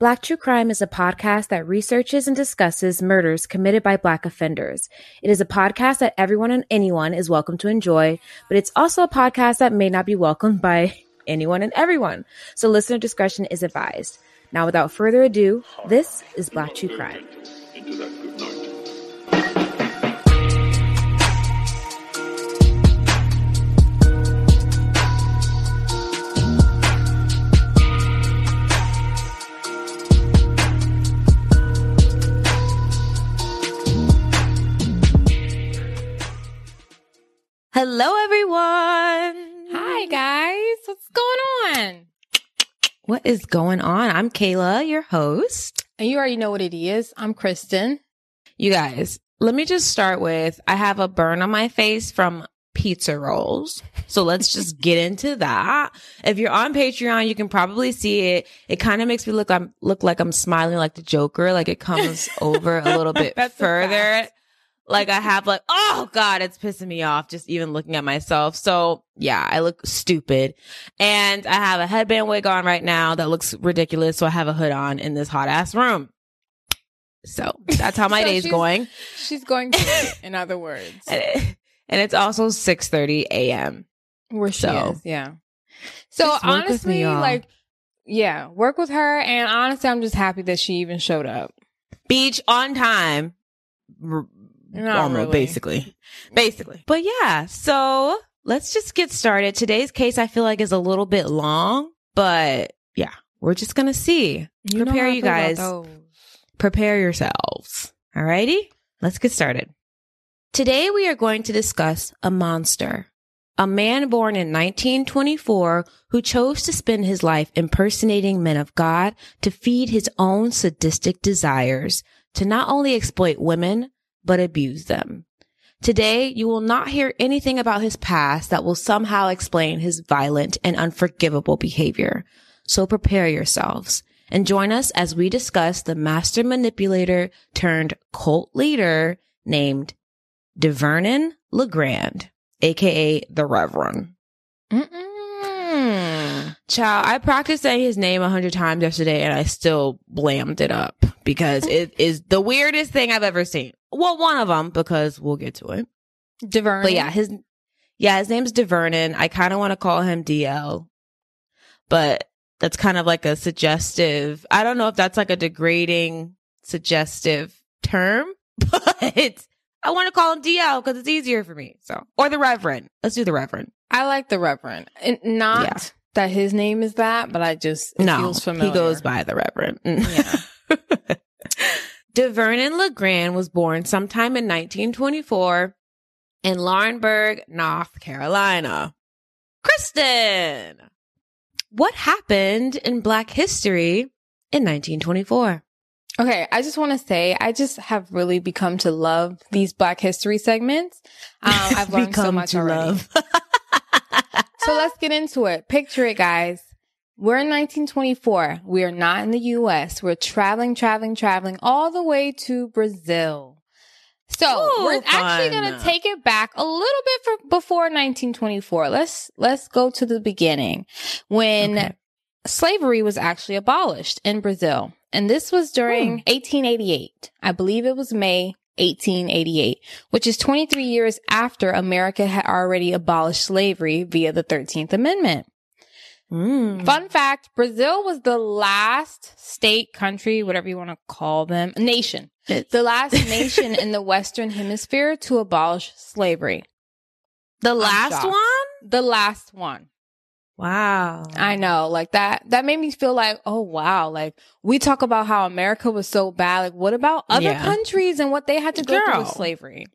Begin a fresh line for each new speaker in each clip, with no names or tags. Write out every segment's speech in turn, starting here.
Black True Crime is a podcast that researches and discusses murders committed by Black offenders. It is a podcast that everyone and anyone is welcome to enjoy, but it's also a podcast that may not be welcomed by anyone and everyone. So listener discretion is advised. Now, without further ado, this is Black True Crime. Hello, everyone.
Hi guys, what's going on?
What is going on? I'm Kayla, your host.
And you already know what it is. I'm Kristen.
You guys, let me just start with I have a burn on my face from pizza rolls. So let's just get into that. If you're on Patreon, you can probably see it. It kind of makes me look I'm look like I'm smiling like the Joker, like it comes over a little bit further. Like I have like, oh God, it's pissing me off just even looking at myself. So yeah, I look stupid. And I have a headband wig on right now that looks ridiculous. So I have a hood on in this hot ass room. So that's how my
So
day's
she's-
going.
She's going to, in other words,
and it's also 6:30 a.m.
where she
So-
is. Yeah. So honestly, like, yeah, work with her. And honestly, I'm just happy that she even showed up.
Beach on time. R-
Not
almost,
really.
basically. Basically. But yeah, so let's just get started. Today's case I feel like is a little bit long, but yeah, we're just going to see.
You
Prepare you guys.
those.
Prepare yourselves. Alrighty? Let's get started. Today we are going to discuss a monster. A man born in 1924 who chose to spend his life impersonating men of God to feed his own sadistic desires to not only exploit women, but abuse them. Today, you will not hear anything about his past that will somehow explain his violent and unforgivable behavior. So prepare yourselves and join us as we discuss the master manipulator turned cult leader named DeVernon LeGrand, aka the Reverend.
Mm-mm.
Child, I practiced saying his name a hundred times yesterday and I still blammed it up because it is the weirdest thing I've ever seen. Well, one of them because we'll get to it.
DeVern.
But yeah, his yeah, his name's DeVernon. I kind of want to call him DL, but that's kind of like a suggestive. I don't know if that's like a degrading, suggestive term, but I want to call him DL because it's easier for me. So, or the Reverend. Let's do the Reverend.
I like the Reverend. And not
Yeah.
that his name is that, but I just, it
no,
feels familiar.
he goes by the Reverend.
Yeah.
DeVernon LeGrand was born sometime in 1924 in Laurinburg, North Carolina. Kristen, what happened in Black history in 1924?
Okay, I just want to say I just have really become to love these Black History segments. Um, I've learned so much
to
already.
love.
So let's get into it. Picture it, guys. We're in 1924. We are not in the U.S. We're traveling, traveling, traveling all the way to Brazil. So
Ooh,
we're actually going to take it back a little bit for, before 1924. Let's let's go to the beginning when
Okay.
slavery was actually abolished in Brazil. And this was during hmm. 1888. I believe it was May 1888, which is 23 years after America had already abolished slavery via the 13th Amendment.
Mm.
Fun fact, Brazil was the last state, country, whatever you want to call them, nation,
It's
the last nation in the Western hemisphere to abolish slavery.
the last one?
The last one.
Wow.
I know, like that, that made me feel like, oh wow, like we talk about how America was so bad. Like what about other
Yeah.
countries and what they had to go through with slavery?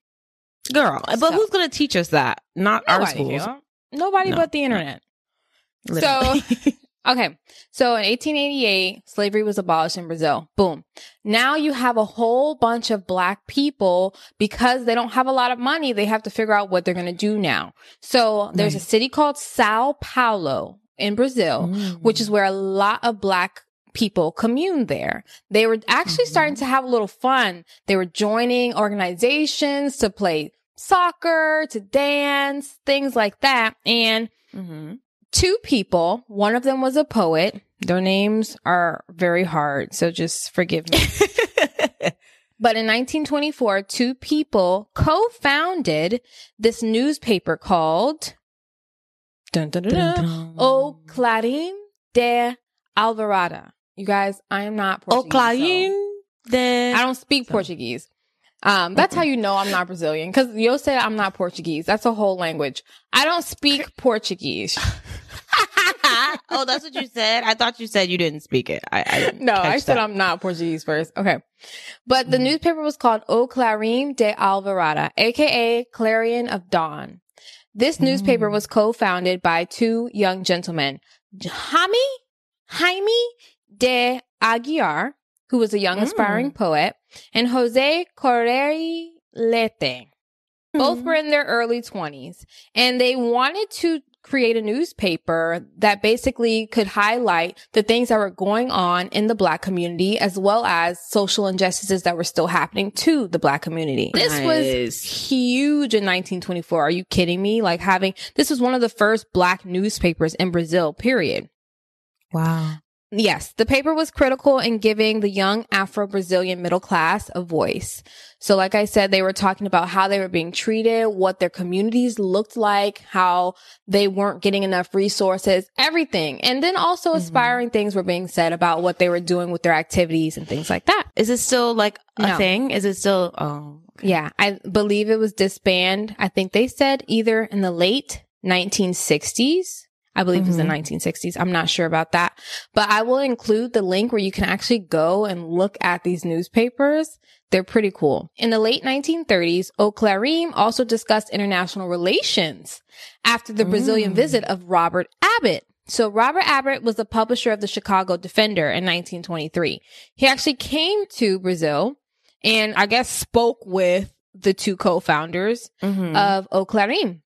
Girl, but
So-
who's going to teach us that? Not our schools.
Nobody
No.
but the internet.
Literally.
Okay. So in 1888, slavery was abolished in Brazil. Boom. Now you have a whole bunch of black people because they don't have a lot of money. They have to figure out what they're going to do now. So there's a city called Sao Paulo in Brazil,
Mm.
which is where a lot of black people commune there. They were actually
Mhm.
starting to have a little fun. They were joining organizations to play soccer, to dance, things like that. And
Mhm.
Two people, one of them was a poet Their names are very hard, so just forgive me. But in 1924, two people co-founded this newspaper called dun, dun, dun, O Clarim de Alvarada. You guys, I am not
O
Clarim so-
de...
I don't speak Portuguese. Um, that's how you know I'm not Brazilian. Cause you'll say I'm not Portuguese. That's a whole language. I don't speak Portuguese.
oh, that's what you said? I thought you said you didn't speak it. I, I
No, I said
that.
I'm not Portuguese first. Okay. But the
Mhm.
newspaper was called O Clarim de Alvarada, aka Clarion of Dawn. This newspaper
Mm.
was co-founded by two young gentlemen, Jaime, Jaime de Aguiar, who was a young
Mm.
aspiring poet, and Jose Correa Leite. Both
Mhm.
were in their early 20s and they wanted to create a newspaper that basically could highlight the things that were going on in the black community as well as social injustices that were still happening to the black community. This was huge in 1924. Are you kidding me? Like having, this was one of the first black newspapers in Brazil, period.
Wow.
Yes, the paper was critical in giving the young Afro Brazilian middle class a voice. So, like I said, they were talking about how they were being treated, what their communities looked like, how they weren't getting enough resources, everything. And then also
Mhm.
aspiring things were being said about what they were doing with their activities and things like that.
Is it still like a
No.
thing? Is it still, oh. okay.
Yeah, I believe it was disbanded. I think they said either in the late 1960s. I believe it was the
Mhm.
1960s. I'm not sure about that, but I will include the link where you can actually go and look at these newspapers. They're pretty cool. In the late 1930s, O Clarim also discussed international relations after the Brazilian
Mm.
visit of Robert Abbott. So Robert Abbott was the publisher of the Chicago Defender in 1923. He actually came to Brazil and I guess spoke with the two co-founders
Mhm.
of O Clarim.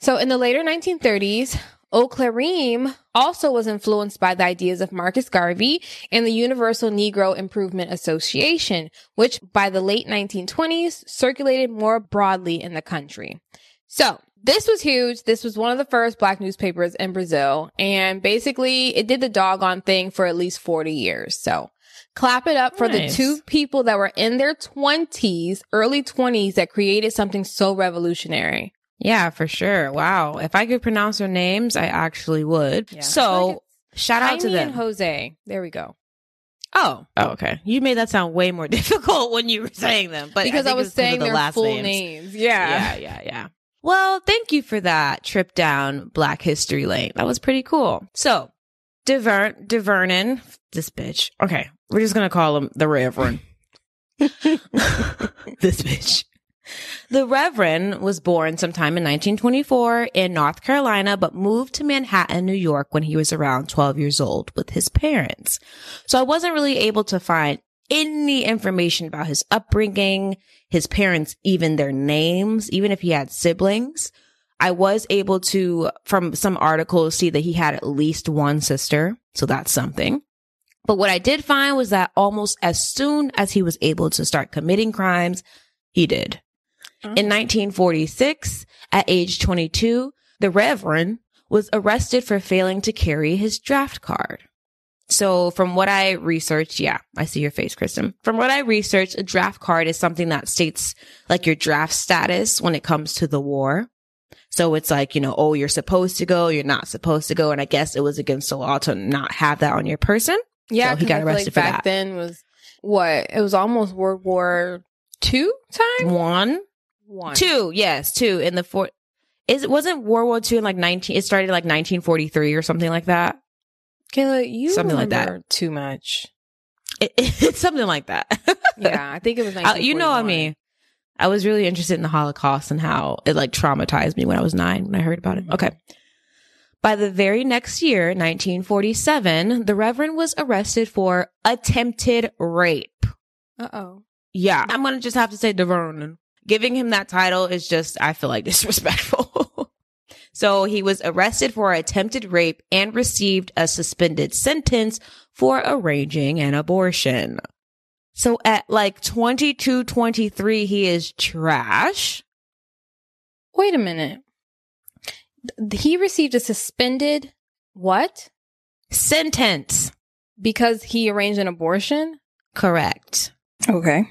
So in the later 1930s, O Clarim also was influenced by the ideas of Marcus Garvey and the Universal Negro Improvement Association, which by the late 1920s circulated more broadly in the country. So this was huge. This was one of the first black newspapers in Brazil. And basically it did the doggone thing for at least 40 years. So clap it up for the two people that were in their 20s, early 20s that created something so revolutionary.
Yeah, for sure. Wow. If I could pronounce their names, I actually would.
Yeah.
So shout out to them.
and Jose. There we go.
oh, oh, okay. You made that sound way more difficult when you were saying them, but
because I,
think
was
it's 'cause of
saying
the
their
last
full
names.
names.
Yeah, yeah, yeah. Well, thank you for that trip down Black History Lane. That was pretty cool. So, Devern, Devernon, this bitch. Okay, we're just gonna call him the Reverend. this bitch. The Reverend was born sometime in 1924 in North Carolina, but moved to Manhattan, New York when he was around 12 years old with his parents. So I wasn't really able to find any information about his upbringing, his parents, even their names, even if he had siblings. I was able to, from some articles, see that he had at least one sister. So that's something. But what I did find was that almost as soon as he was able to start committing crimes, he did. In mm-hmm. 1946, at age 22, the Reverend was arrested for failing to carry his draft card. So from what I researched, yeah, I see your face, Kristen. From what I researched, a draft card is something that states like your draft status when it comes to the war. So it's like, you know, oh, you're supposed to go, you're not supposed to go. And I guess it was against the law to not have that on your person.
Yeah,
So he got arrested
like
for
back
that.
then was what? It was almost World War Two time.
One,
One.
two, yes, two in the four. Is it wasn't World War Two in like 19, it started like 1943 or something like that.
Kayla, you
Something like that.
too much.
It, it's something like that.
Yeah, I think it was.
Uh, you know, I mean, I was really interested in the Holocaust and how it like traumatized me when I was nine when I heard about it.
Mhm.
Okay. By the very next year, 1947, the Reverend was arrested for attempted rape.
Uh oh.
Yeah. I'm going to just have to say DeVernon. Giving him that title is just, I feel like disrespectful. so he was arrested for attempted rape and received a suspended sentence for arranging an abortion. So at like 22, 23, he is trash.
Wait a minute. He received a suspended what?
Sentence.
Because he arranged an abortion?
Correct.
Okay.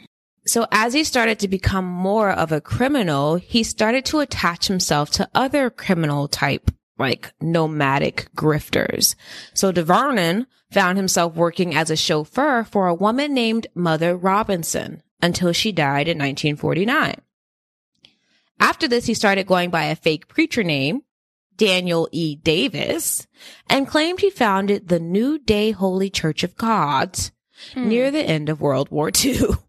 So as he started to become more of a criminal, he started to attach himself to other criminal type, like nomadic grifters. So DeVernon found himself working as a chauffeur for a woman named Mother Robinson until she died in 1949. After this, he started going by a fake preacher name, Daniel E. Davis, and claimed he founded the New Day Holy Church of God
Hmm.
near the end of World War II.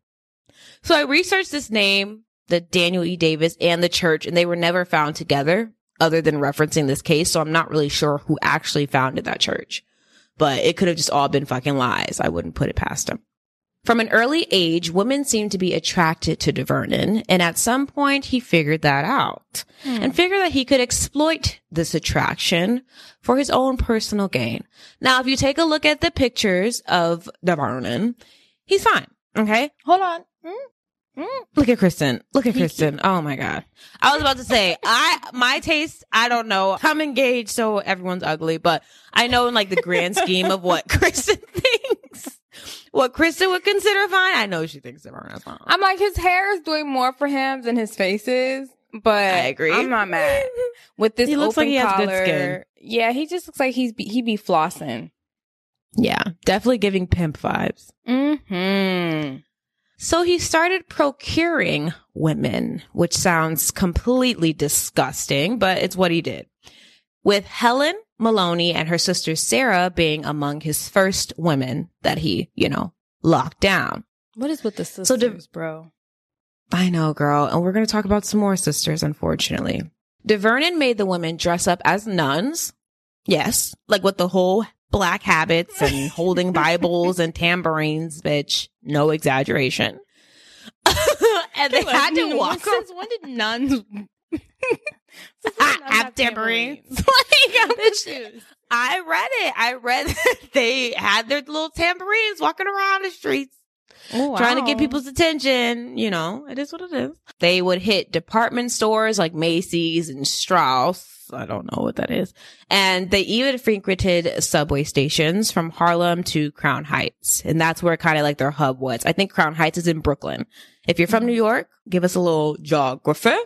So I researched this name, the Daniel E. Davis and the church, and they were never found together other than referencing this case. So I'm not really sure who actually founded that church, but it could have just all been fucking lies. I wouldn't put it past him. From an early age, women seemed to be attracted to DeVernon, and at some point he figured that out
Hmm.
and figured that he could exploit this attraction for his own personal gain. Now, if you take a look at the pictures of DeVernon, he's fine. Okay.
Hold on.
Look at Kristen. Look at Kristen. Oh my God. I was about to say, I, my taste, I don't know. I'm engaged, so everyone's ugly, but I know in like the grand scheme of what Kristen thinks, what Kristen would consider fine. I know she thinks DeVernon's fine.
I'm like, his hair is doing more for him than his face is, but
I agree.
I'm not mad. With this
He looks like he has good skin.
Yeah, he just looks like he's be, he be flossing.
Yeah. Definitely giving pimp vibes.
Mm-hmm.
So he started procuring women, which sounds completely disgusting, but it's what he did. With Helen Maloney and her sister Sarah being among his first women that he, you know, locked down.
What is with the sisters,
So do-
bro?
I know, girl. And we're going to talk about some more sisters, unfortunately. DeVernon made the women dress up as nuns. Yes. Like with the whole black habits and holding Bibles and tambourines, bitch. No exaggeration. and they had to walk
Since when did nuns? Since when did nuns
have tambourines. like, I'm
Bitches.
I read it. I read that they had their little tambourines walking around the streets
Oh,
trying to get people's attention. You know, it is what it is. They would hit department stores like Macy's and Straus. I don't know what that is. And they even frequented subway stations from Harlem to Crown Heights. And that's where kind of like their hub was. I think Crown Heights is in Brooklyn. If you're from mm-hmm. New York, give us a little geography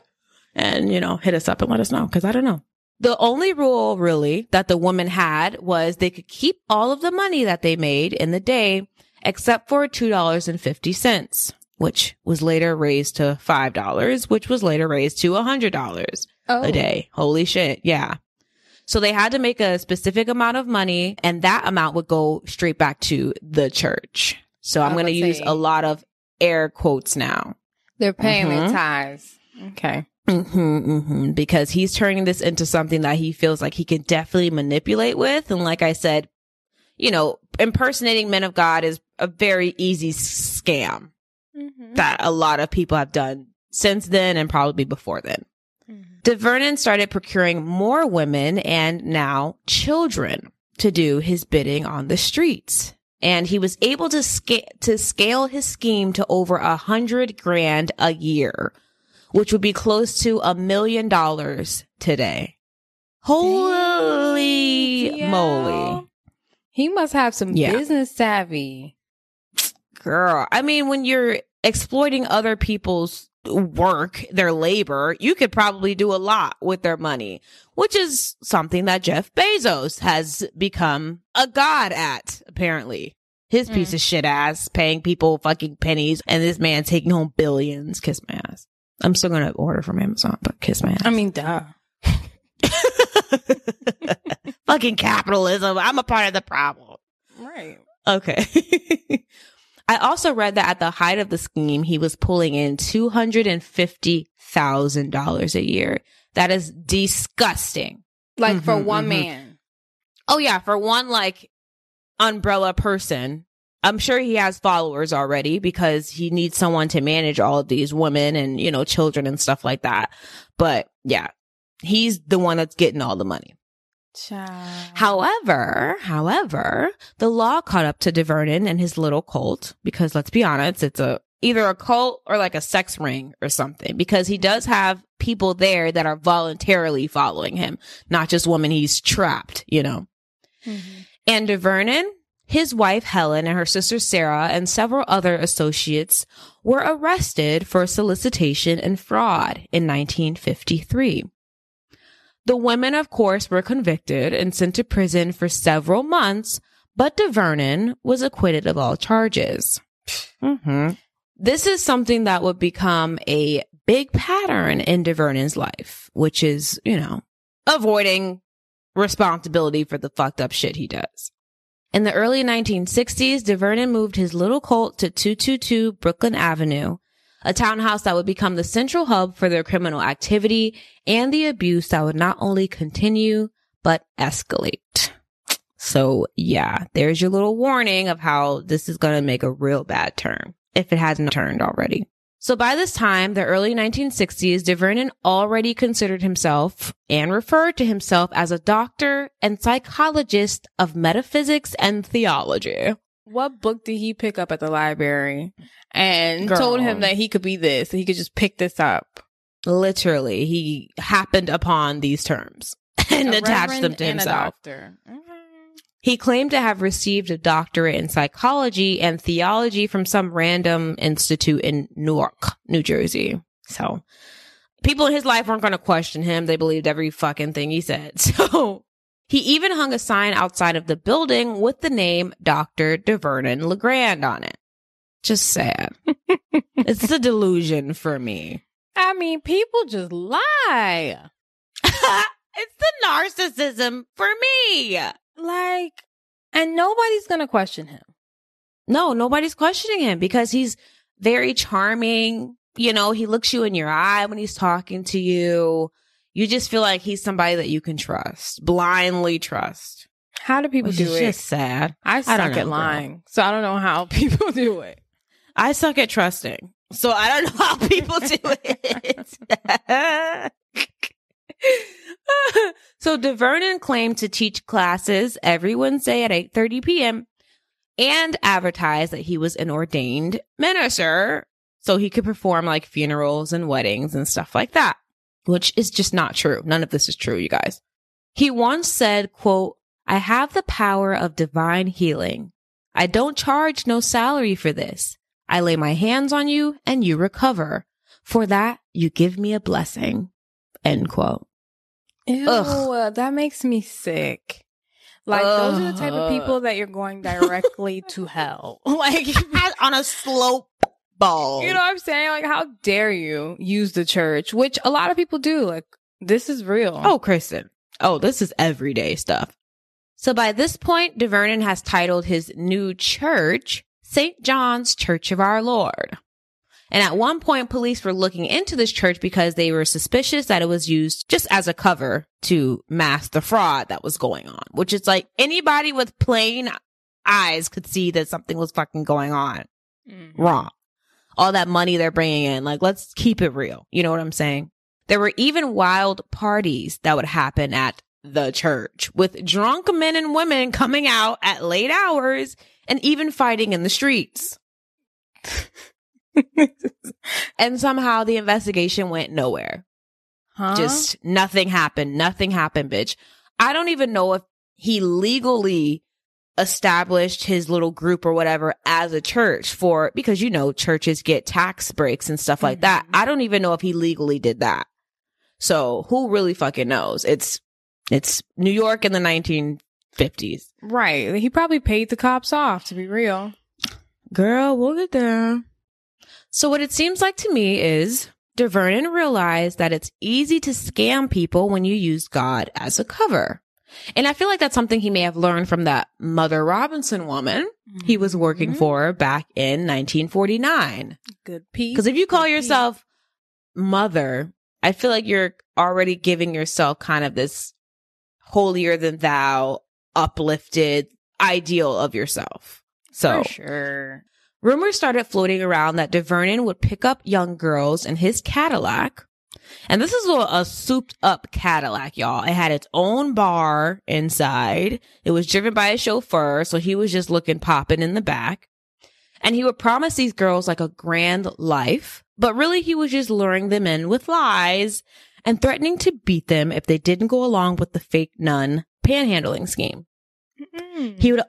and, you know, hit us up and let us know. Cause I don't know. The only rule really that the woman had was they could keep all of the money that they made in the day except for $2.50, which was later raised to $5, which was later raised to $100
oh.
a day. Holy shit. Yeah. So they had to make a specific amount of money and that amount would go straight back to the church. So I'm going to use a lot of air quotes now.
They're paying their
Mhm.
tithes. Okay.
hmm hmm because he's turning this into something that he feels like he can definitely manipulate with. And like I said, you know, impersonating men of God is a very easy scam
Mm-hmm.
that a lot of people have done since then and probably before then. DeVernon started procuring more women and now children to do his bidding on the streets. And he was able to scale, to scale his scheme to over a hundred grand a year, which would be close to a million dollars today. Holy
Damn,
moly.
He must have some
Yeah.
business savvy.
Girl, I mean, when you're exploiting other people's work, their labor, you could probably do a lot with their money, which is something that Jeff Bezos has become a god at, apparently. His
Mm.
piece of shit ass paying people fucking pennies and this man taking home billions. Kiss my ass. I'm still going to order from Amazon, but kiss my ass.
I mean, duh.
fucking capitalism. I'm a part of the problem.
Right.
Okay. I also read that at the height of the scheme, he was pulling in $250,000 a year. That is disgusting.
Like for
Mhm,
one
mhm.
man.
Oh yeah, for one like umbrella person. I'm sure he has followers already because he needs someone to manage all of these women and, you know, children and stuff like that. But yeah, he's the one that's getting all the money. However, however, the law caught up to DeVernon and his little cult because let's be honest, it's a either a cult or like a sex ring or something because he does have people there that are voluntarily following him, not just women he's trapped, you know.
Mhm.
And DeVernon, His wife Helen and her sister Sarah and several other associates were arrested for solicitation and fraud in 1953. The women, of course, were convicted and sent to prison for several months, but DeVernon was acquitted of all charges. hmm This is something that would become a big pattern in DeVernon's life, which is, you know, avoiding responsibility for the fucked up shit he does. In the early 1960s, DeVernon moved his little cult to 222 Brooklyn Avenue, a townhouse that would become the central hub for their criminal activity and the abuse that would not only continue, but escalate. So yeah, there's your little warning of how this is going to make a real bad turn if it hasn't turned already. So by this time, the early 1960s, DeVernon already considered himself and referred to himself as a doctor and psychologist of metaphysics and theology.
What book did he pick up at the library and
Girl.
told him that he could be this? He could just pick this up.
Literally, he happened upon these terms and
A
attached them to himself. He claimed to have received a doctorate in psychology and theology from some random institute in Newark, New Jersey. So people in his life weren't going to question him. They believed every fucking thing he said. So he even hung a sign outside of the building with the name Dr. DeVernon LeGrand on it. Just sad. it's a delusion for me.
I mean, people just lie.
it's the narcissism for me.
Like, and nobody's gonna question him.
No, nobody's questioning him because he's very charming. You know, he looks you in your eye when he's talking to you. You just feel like he's somebody that you can trust, blindly trust.
How do people do it?
just sad.
I suck
don't know,
at
girl.
lying, so I don't know how people do it.
I suck at trusting. So I don't know how people do it. so DeVernon claimed to teach classes every Wednesday at 8:30 p.m. and advertised that he was an ordained minister so he could perform like funerals and weddings and stuff like that, which is just not true. None of this is true, you guys. He once said, quote, I have the power of divine healing. I don't charge no salary for this. I lay my hands on you and you recover. For that, you give me a blessing. End quote.
Ew,
Ugh.
that makes me sick. Like those are the type of people that you're going directly to hell. Like
on a slope ball.
You know what I'm saying? Like, how dare you use the church, which a lot of people do. Like, this is real.
Oh, Kristen. Oh, this is everyday stuff. So by this point, DeVernon has titled his new church St. John's Church of Our Lord. And at one point, police were looking into this church because they were suspicious that it was used just as a cover to mask the fraud that was going on, which is like anybody with plain eyes could see that something was fucking going on
Mhm.
wrong. All that money they're bringing in, like, let's keep it real. You know what I'm saying? There were even wild parties that would happen at the church with drunk men and women coming out at late hours and even fighting in the streets. And somehow the investigation went nowhere.
Huh?
Just nothing happened. Nothing happened, bitch. I don't even know if he legally established his little group or whatever as a church for, because you know, churches get tax breaks and stuff like that.
Mhm.
I don't even know if he legally did that. So who really fucking knows? It's, it's New York in the 1950s.
right. He probably paid the cops off, to be real.
Girl, we'll get there. So what it seems like to me is DeVernon realized that it's easy to scam people when you use God as a cover. And I feel like that's something he may have learned from that Mother Robinson woman he was working
Mhm.
for back in 1949.
Good piece.
Because if you call
Good
yourself mother, I feel like you're already giving yourself kind of this holier than thou, uplifted ideal of yourself. So
For sure.
Rumors started floating around that DeVernon would pick up young girls in his Cadillac. And this is a, a souped up Cadillac, y'all. It had its own bar inside. It was driven by a chauffeur, so he was just looking popping in the back. And he would promise these girls like a grand life, but really he was just luring them in with lies and threatening to beat them if they didn't go along with the fake nun panhandling scheme.
Mm.
He would,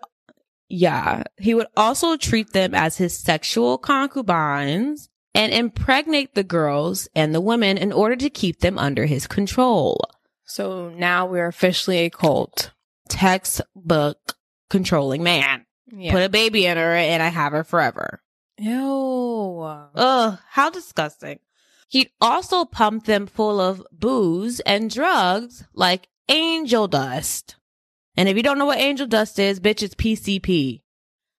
Yeah. He would also treat them as his sexual concubines and impregnate the girls and the women in order to keep them under his control.
So now we're officially a cult.
Textbook controlling man.
Yeah.
Put a baby in her and I have her forever.
Ew.
Ugh, how disgusting. He'd also pump them full of booze and drugs like angel dust. And if you don't know what angel dust is, bitch, it's PCP.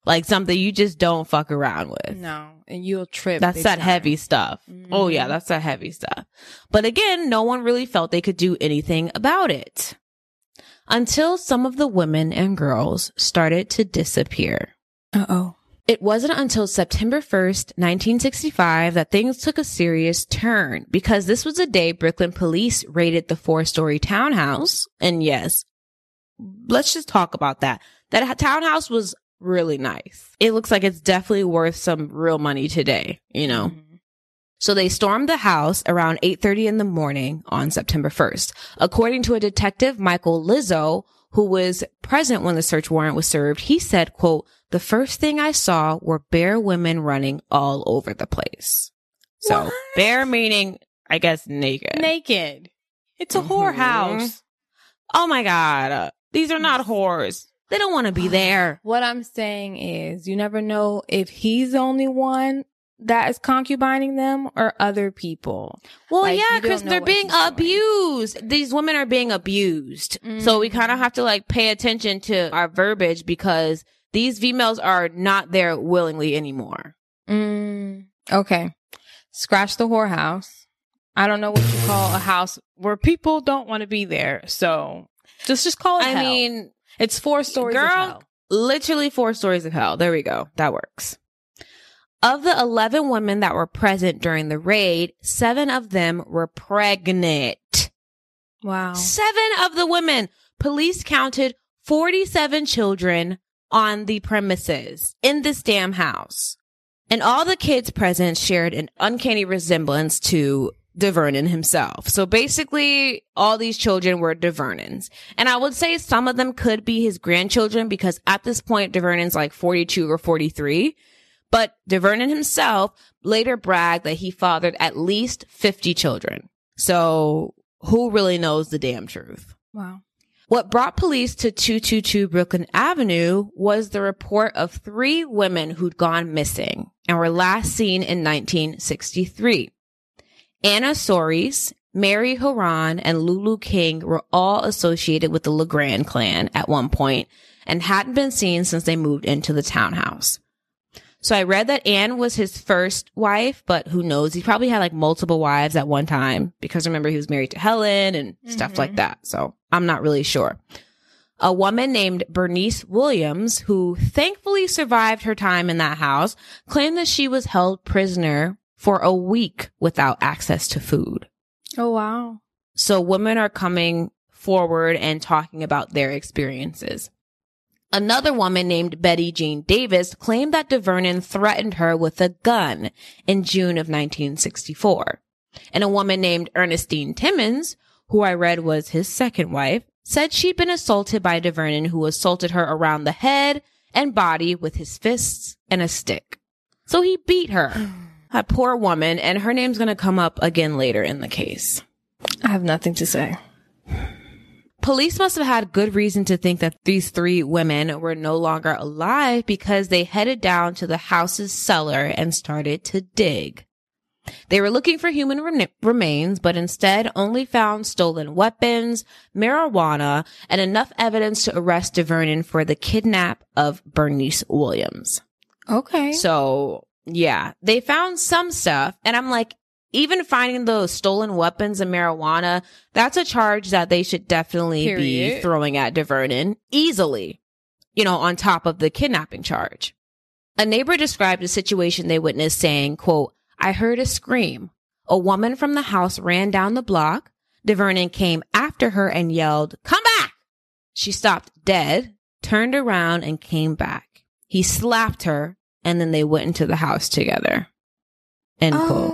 Like something you just don't fuck around with.
No, and you'll trip.
That's that
time.
heavy stuff. Oh yeah,
Mhm.
that's that heavy stuff. But again, no one really felt they could do anything about it. Until some of the women and girls started to disappear.
Uh-oh.
It wasn't until September 1st, 1965 that things took a serious turn because this was the day Brooklyn police raided the four story townhouse. And yes, let's just talk about that. That townhouse was really nice. It looks like it's definitely worth some real money today, you know?
Mhm.
So they stormed the house around 8:30 in the morning on September 1st. According to a detective, Michael Lizzo, who was present when the search warrant was served, he said, quote, "The first thing I saw were bare women running all over the place." So,
What?
bare meaning I guess naked.
Naked. It's a
Mhm.
whorehouse.
oh my god. these are not whores. They don't want to be there.
What I'm saying is, you never know if he's the only one that is concubining them or other people.
Well,
Like,
yeah, because they're being
he's doing.
abused. These women are being abused. So we kind of have to like pay attention to our verbiage because these females are not there willingly anymore.
Mm, okay. Scratch the whorehouse. I don't know what you call a house where people don't want to be there. So just just call it
I
hell.
mean,
it's four stories
girl,
of hell.
literally four stories of hell. There we go. That works. Of the 11 women that were present during the raid, seven of them were pregnant.
Wow.
Seven of the women. Police counted 47 children on the premises in this damn house. And all the kids present shared an uncanny resemblance to DeVernon himself. So basically, all these children were DeVernon's. And I would say some of them could be his grandchildren because at this point, DeVernon's like 42 or 43. But DeVernon himself later bragged that he fathered at least 50 children. So who really knows the damn truth?
Wow.
What brought police to 222 Brooklyn Avenue was the report of three women who'd gone missing and were last seen in 1963. Anna Soris, Mary Horan, and Lulu King were all associated with the LeGrand clan at one point and hadn't been seen since they moved into the townhouse. So I read that Anne was his first wife, but who knows? He probably had like multiple wives at one time because remember he was married to Helen and stuff
Mhm.
like that. So I'm not really sure. A woman named Bernice Williams, who thankfully survived her time in that house, claimed that she was held prisoner for a week without access to food.
Oh wow.
So women are coming forward and talking about their experiences. Another woman named Betty Jean Davis claimed that DeVernon threatened her with a gun in June of 1964. And a woman named Ernestine Timmons, who I read was his second wife, said she'd been assaulted by DeVernon who assaulted her around the head and body with his fists and a stick. So he beat her. That poor woman, and her name's gonna come up again later in the case.
I have nothing to say.
Police must have had good reason to think that these three women were no longer alive because they headed down to the house's cellar and started to dig. They were looking for human rem- remains, but instead only found stolen weapons, marijuana, and enough evidence to arrest DeVernon for the kidnap of Bernice Williams.
Okay.
So yeah, they found some stuff and I'm like, even finding those stolen weapons and marijuana, that's a charge that they should definitely be throwing at DeVernon easily, you know, on top of the kidnapping charge. A neighbor described a situation they witnessed saying, quote, I heard a scream. A woman from the house ran down the block. DeVernon came after her and yelled, come back. She stopped dead, turned around and came back. He slapped her and then they went into the house together. End oh quote.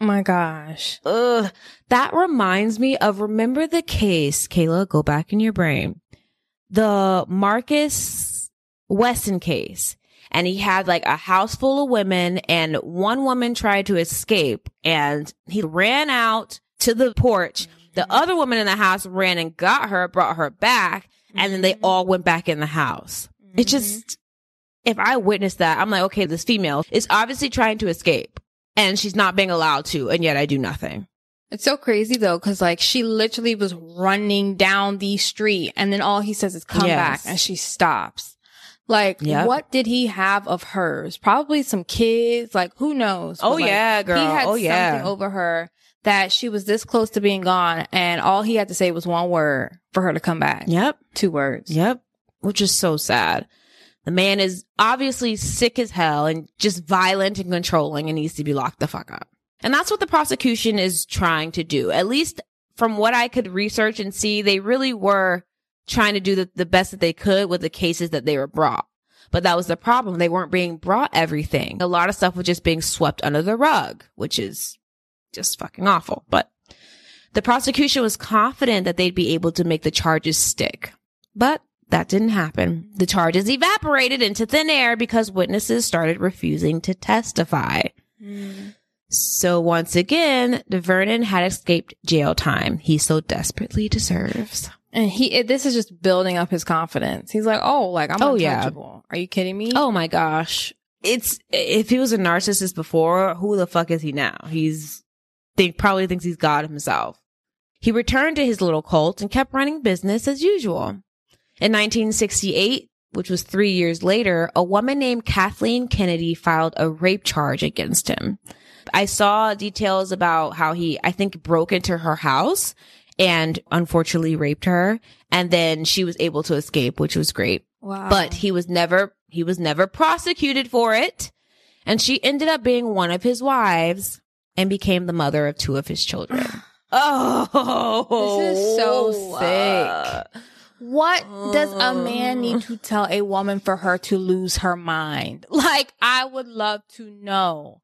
oh my gosh.
Ugh. That reminds me of remember the case, Kayla, go back in your brain. The Marcus Wesson case. And he had like a house full of women and one woman tried to escape and he ran out to the porch. The mm-hmm. other woman in the house ran and got her, brought her back, and then they mm-hmm. all went back in the house. It mm-hmm. just, if I witness that, I'm like, okay, this female is obviously trying to escape and she's not being allowed to, and yet I do nothing.
It's so crazy though, because like she literally was running down the street, and then all he says is "come
Yes.
back," and she stops. Like,
Yep.
what did he have of hers? Probably some kids. Like, who knows?
Oh,
like,
yeah, girl.
He had
Oh, yeah.
something over her that she was this close to being gone, and all he had to say was one word for her to come back.
Yep.
Two words.
Yep. Which is so sad. The man is obviously sick as hell and just violent and controlling and needs to be locked the fuck up. And that's what the prosecution is trying to do. At least from what I could research and see, they really were trying to do the, the best that they could with the cases that they were brought. But that was the problem. They weren't being brought everything. A lot of stuff was just being swept under the rug, which is just fucking awful. But the prosecution was confident that they'd be able to make the charges stick. But that didn't happen. The charges evaporated into thin air because witnesses started refusing to testify. So once again, Vernon had escaped jail time he so desperately deserves.
And he, it, this is just building up his confidence. He's like, oh, like I'm
Oh, yeah.
untouchable. Are you kidding me?
Oh my gosh. It's, if he was a narcissist before, who the fuck is he now? He's, think, probably thinks he's God himself. He returned to his little cult and kept running business as usual. In 1968, which was three years later, a woman named Kathleen Kennedy filed a rape charge against him. I saw details about how he, I think, broke into her house and unfortunately raped her. And then she was able to escape, which was great
wow.
but he was never he was never prosecuted for it and she ended up being one of his wives and became the mother of two of his children oh
This is so oh, sick. Uh, What does a man need to tell a woman for her to lose her mind? Like, I would love to know.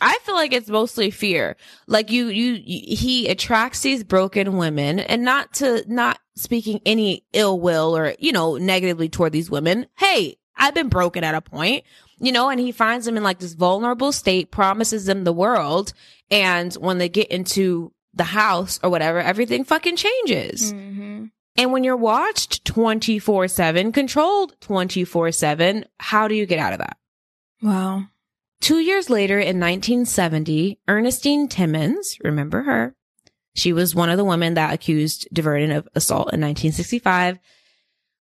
I feel like it's mostly fear. Like you, you, you, he attracts these broken women and not to, not speaking any ill will or, you know, negatively toward these women. Hey, I've been broken at a point, you know, and he finds them in like this vulnerable state, promises them the world. And when they get into the house or whatever, everything fucking changes.
Mm-hmm.
And when you're watched 24 seven, controlled 24 seven, how do you get out of that?
Wow.
Two years later in 1970, Ernestine Timmons, remember her? She was one of the women that accused DeVernon of assault in 1965.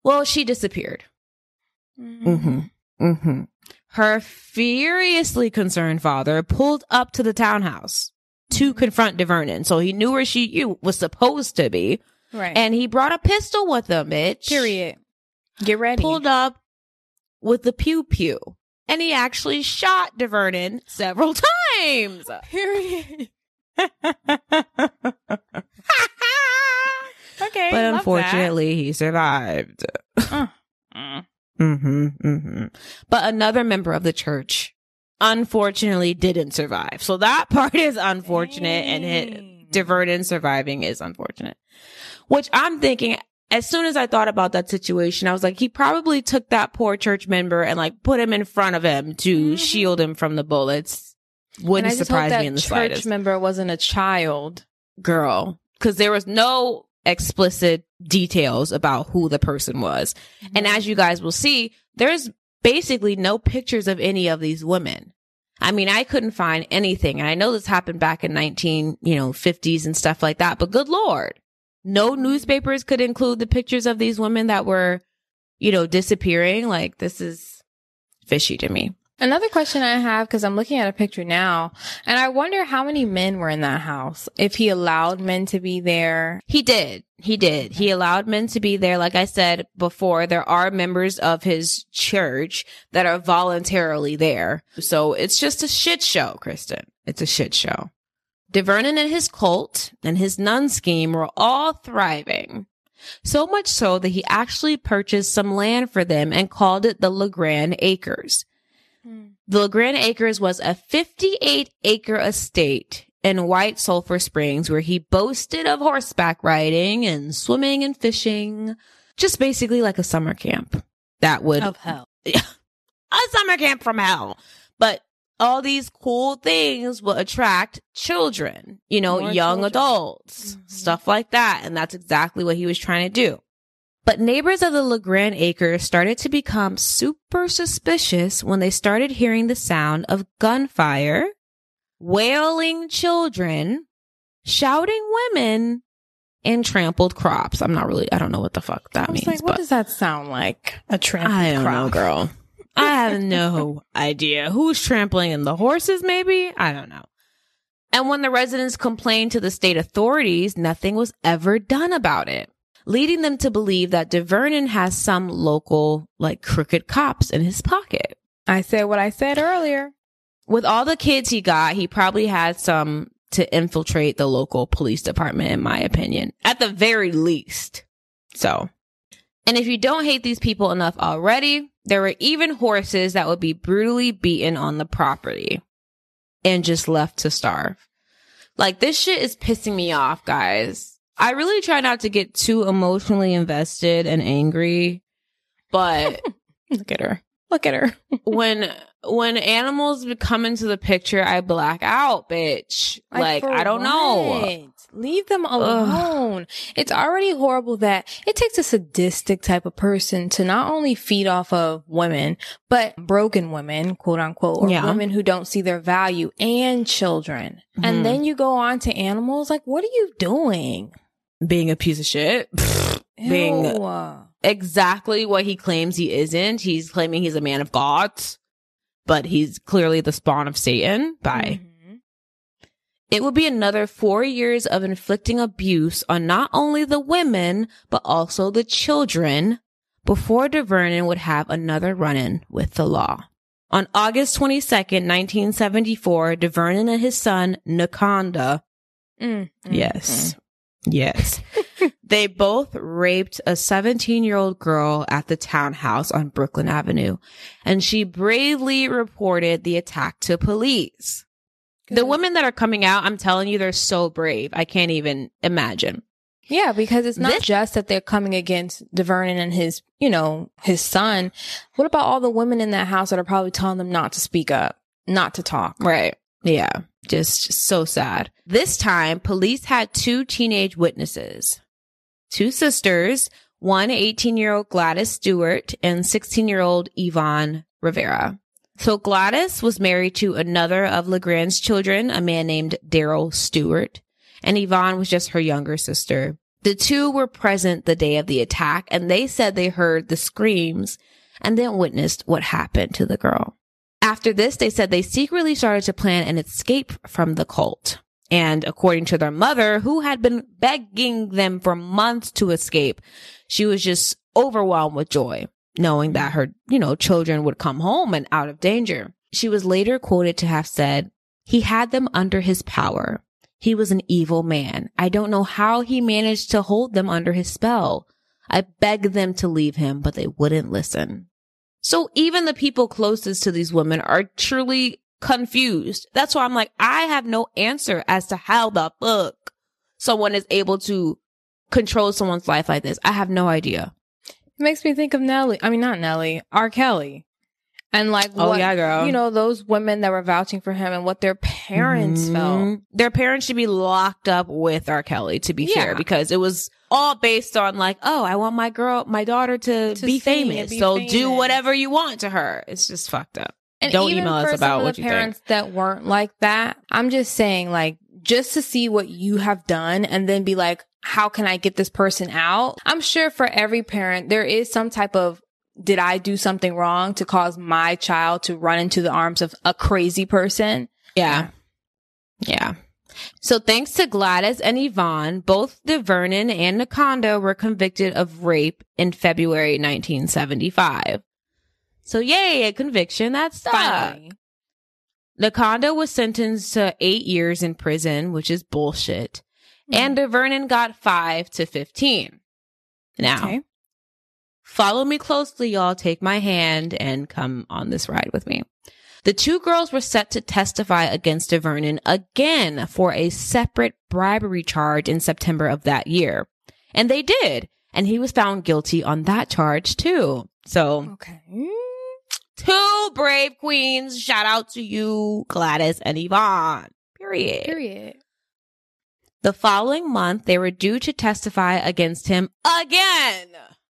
Well, she disappeared. Mm-hmm. Mm-hmm. Her furiously concerned father pulled up to the townhouse to confront DeVernon. So he knew where she was supposed to be.
Right.
And he brought a pistol with him, bitch.
period. Get ready.
Pulled up with the pew pew. And he actually shot DeVernon several times.
period. okay.
but unfortunately, he survived.
that. Uh,
Mm-hmm, mm-hmm. But another member of the church, unfortunately, didn't survive. So that part is unfortunate, and
Dang.
it, DeVernon surviving is unfortunate. Which I'm thinking, as soon as I thought about that situation, I was like, he probably took that poor church member and like put him in front of him to
Mhm.
shield him from the bullets. Wouldn't surprise me in the
church
slightest.
member wasn't a child.
girl because there was no explicit details about who the person was. And as you guys will see, there's basically no pictures of any of these women. I mean, I couldn't find anything. And I know this happened back in 19, you know, 50s and stuff like that, but good Lord, no newspapers could include the pictures of these women that were, you know, disappearing. Like this is fishy to me.
Another question I have, because I'm looking at a picture now, and I wonder how many men were in that house. If he allowed men to be there.
He did. He did. He allowed men to be there. Like I said before, there are members of his church that are voluntarily there. So it's just a shit show, Kristen. It's a shit show. DeVernon and his cult and his nun scheme were all thriving. So much so that he actually purchased some land for them and called it the LeGrand Acres. Hmm. The LeGrand Acres was a 58 acre estate in White Sulphur Springs where he boasted of horseback riding and swimming and fishing. Just basically like a summer camp. that would
Of hell.
a summer camp from hell. But all these cool things will attract children, you know,
More
young
children.
adults,
Mhm.
stuff like that. And that's exactly what he was trying to do. But neighbors of the LeGrand Acres started to become super suspicious when they started hearing the sound of gunfire, wailing children, shouting women, and trampled crops. I'm not really, I don't know what the fuck that means.
like, what does that sound like? A trampled
I don't know,
crop.
girl. I have no idea who's trampling in the horses, maybe? I don't know. And when the residents complained to the state authorities, nothing was ever done about it, leading them to believe that DeVernon has some local, like crooked cops in his pocket.
I said what I said earlier.
With all the kids he got, he probably had some to infiltrate the local police department, in my opinion, at the very least. So, and if you don't hate these people enough already, there were even horses that would be brutally beaten on the property and just left to starve. Like, this shit is pissing me off, guys. I really try not to get too emotionally invested and angry, but
Look at her. Look at her.
when when animals come into the picture, I black out, bitch. Like,
for
I don't know.
Leave them alone. It's already horrible that it takes a sadistic type of person to not only feed off of women, but broken women, quote unquote, or
Yeah.
women who don't see their value and children.
Mhm.
And then you go on to animals. Like, what are you doing?
Being a piece of shit. Being- exactly what he claims he isn't. He's claiming he's a man of God, but he's clearly the spawn of Satan. By
Mhm.
It would be another four years of inflicting abuse on not only the women but also the children before DeVernon would have another run-in with the law. On August 22nd, 1974, DeVernon and his son, Nakonda,
Mm, mm,
Yes. Yes. they both raped a 17 year old girl at the townhouse on Brooklyn Avenue, and she bravely reported the attack to police. The women that are coming out, I'm telling you, they're so brave. I can't even imagine.
Yeah, because it's not
This-
just that they're coming against DeVernon and his, you know, his son. What about all the women in that house that are probably telling them not to speak up, not to talk?
Right. Yeah. Just so sad. This time, police had two teenage witnesses, two sisters, one 18 year old Gladys Stewart and 16 year old Yvonne Rivera. So Gladys was married to another of LeGrand's children, a man named Daryl Stewart, and Yvonne was just her younger sister. The two were present the day of the attack and they said they heard the screams and then witnessed what happened to the girl. After this, they said they secretly started to plan an escape from the cult. And according to their mother, who had been begging them for months to escape, she was just overwhelmed with joy, knowing that her, you know, children would come home and out of danger. She was later quoted to have said, he had them under his power. He was an evil man. I don't know how he managed to hold them under his spell. I begged them to leave him, but they wouldn't listen. So even the people closest to these women are truly confused. That's why I'm like, I have no answer as to how the fuck someone is able to control someone's life like this. I have no idea.
It makes me think of Nelly. I mean, not Nelly, R. Kelly. And like,
Oh,
what,
yeah, girl.
You know, those women that were vouching for him and what their parents felt.
Mhm. Their parents should be locked up with R. Kelly, to be
Yeah.
fair, because it was all based on like, oh, I want my girl, my daughter to,
To
be famous.
be
so do whatever you want to her. It's just fucked up.
And
Don't email us about what
the
you think.
parents that weren't like that. I'm just saying, like, just to see what you have done and then be like, how can I get this person out? I'm sure for every parent, there is some type of, did I do something wrong to cause my child to run into the arms of a crazy person?
Yeah. Yeah. So thanks to Gladys and Yvonne, both DeVernon and Nakonda were convicted of rape in February 1975. So yay, a conviction that stuck.
Finally.
Nakonda was sentenced to eight years in prison, which is bullshit. Hmm. And DeVernon got five to 15. Now,
Okay.
Follow me closely, y'all. Take my hand and come on this ride with me. The two girls were set to testify against DeVernon again for a separate bribery charge in September of that year. And they did. And he was found guilty on that charge too. So
Okay.
two brave queens. Shout out to you, Gladys and Yvonne. Period.
Period.
The following month, they were due to testify against him again.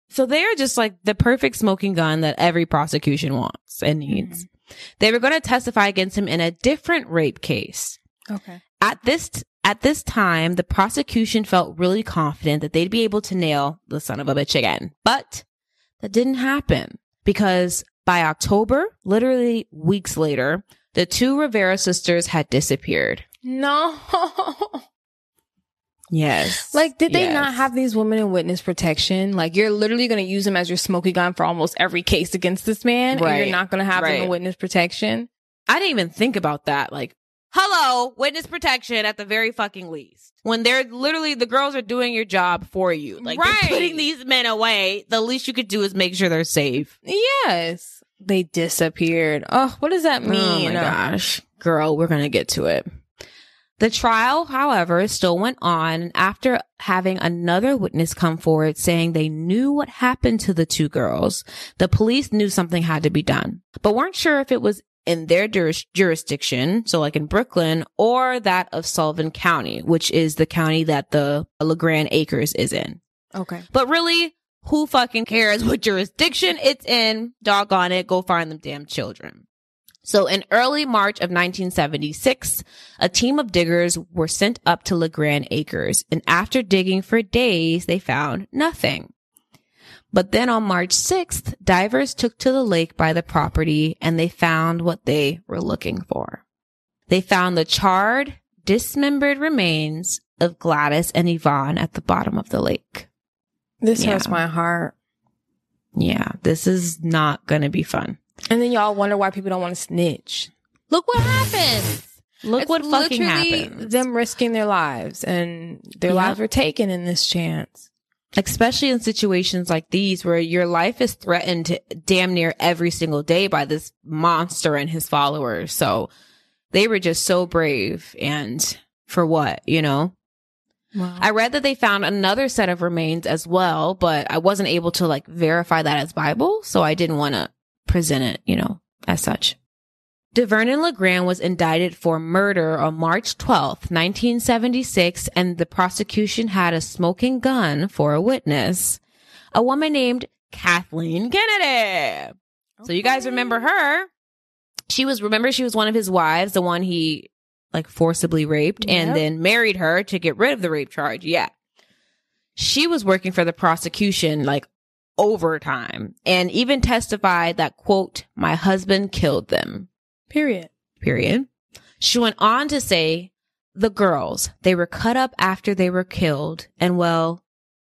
So they are just like the perfect smoking gun that every prosecution wants and needs. Mm-hmm. They were going to testify against him in a different rape case.
Okay.
At this at this time, the prosecution felt really confident that they'd be able to nail the son of a bitch again. But that didn't happen because by October, literally weeks later, the two Rivera sisters had disappeared.
No.
Yes.
like, did they
Yes.
not have these women in witness protection? Like, you're literally going to use them as your smoking gun for almost every case against this man, and you're not going to have them in witness protection.
I didn't even think about that. Like, hello, witness protection at the very fucking least. When they're literally the girls are doing your job for you. Like they're
Right.
putting these men away. The least you could do is make sure they're safe.
Yes. They disappeared. Oh, what does that mean?
Oh my gosh. Girl, we're gonna get to it. The trial, however, still went on and after having another witness come forward saying they knew what happened to the two girls, the police knew something had to be done, but weren't sure if it was in their juris- jurisdiction, so like in Brooklyn, or that of Sullivan County, which is the county that the LeGrand Acres is in.
Okay.
But really, who fucking cares what jurisdiction it's in? Doggone it, go find them damn children. So in early March of 1976, a team of diggers were sent up to LeGrand Acres, and after digging for days, they found nothing. But then on March 6th, divers took to the lake by the property and they found what they were looking for. They found the charred, dismembered remains of Gladys and Yvonne at the bottom of the lake.
This
Yeah.
hurts my heart.
Yeah, this is not going to be fun.
And then y'all wonder why people don't want to snitch. Look what happens.
Look
It's
what fucking happens.
Them risking their lives and their
Yeah.
lives were taken in this chance.
Especially in situations like these where your life is threatened damn near every single day by this monster and his followers. So they were just so brave and for what, you know?
Wow.
I read that they found another set of remains as well, but I wasn't able to like verify that as Bible, so I didn't want to present it, you know, as such. DeVernon LeGrand was indicted for murder on March 12th, 1976, and the prosecution had a smoking gun for a witness, a woman named Kathleen Kennedy. So you guys remember her? She was, remember, she was one of his wives, the one he like forcibly raped and then married her to get rid of the rape charge. Yeah. She was working for the prosecution like overtime and even testified that quote, my husband killed them,
Period.
period. She went on to say the girls, they were cut up after they were killed. And well,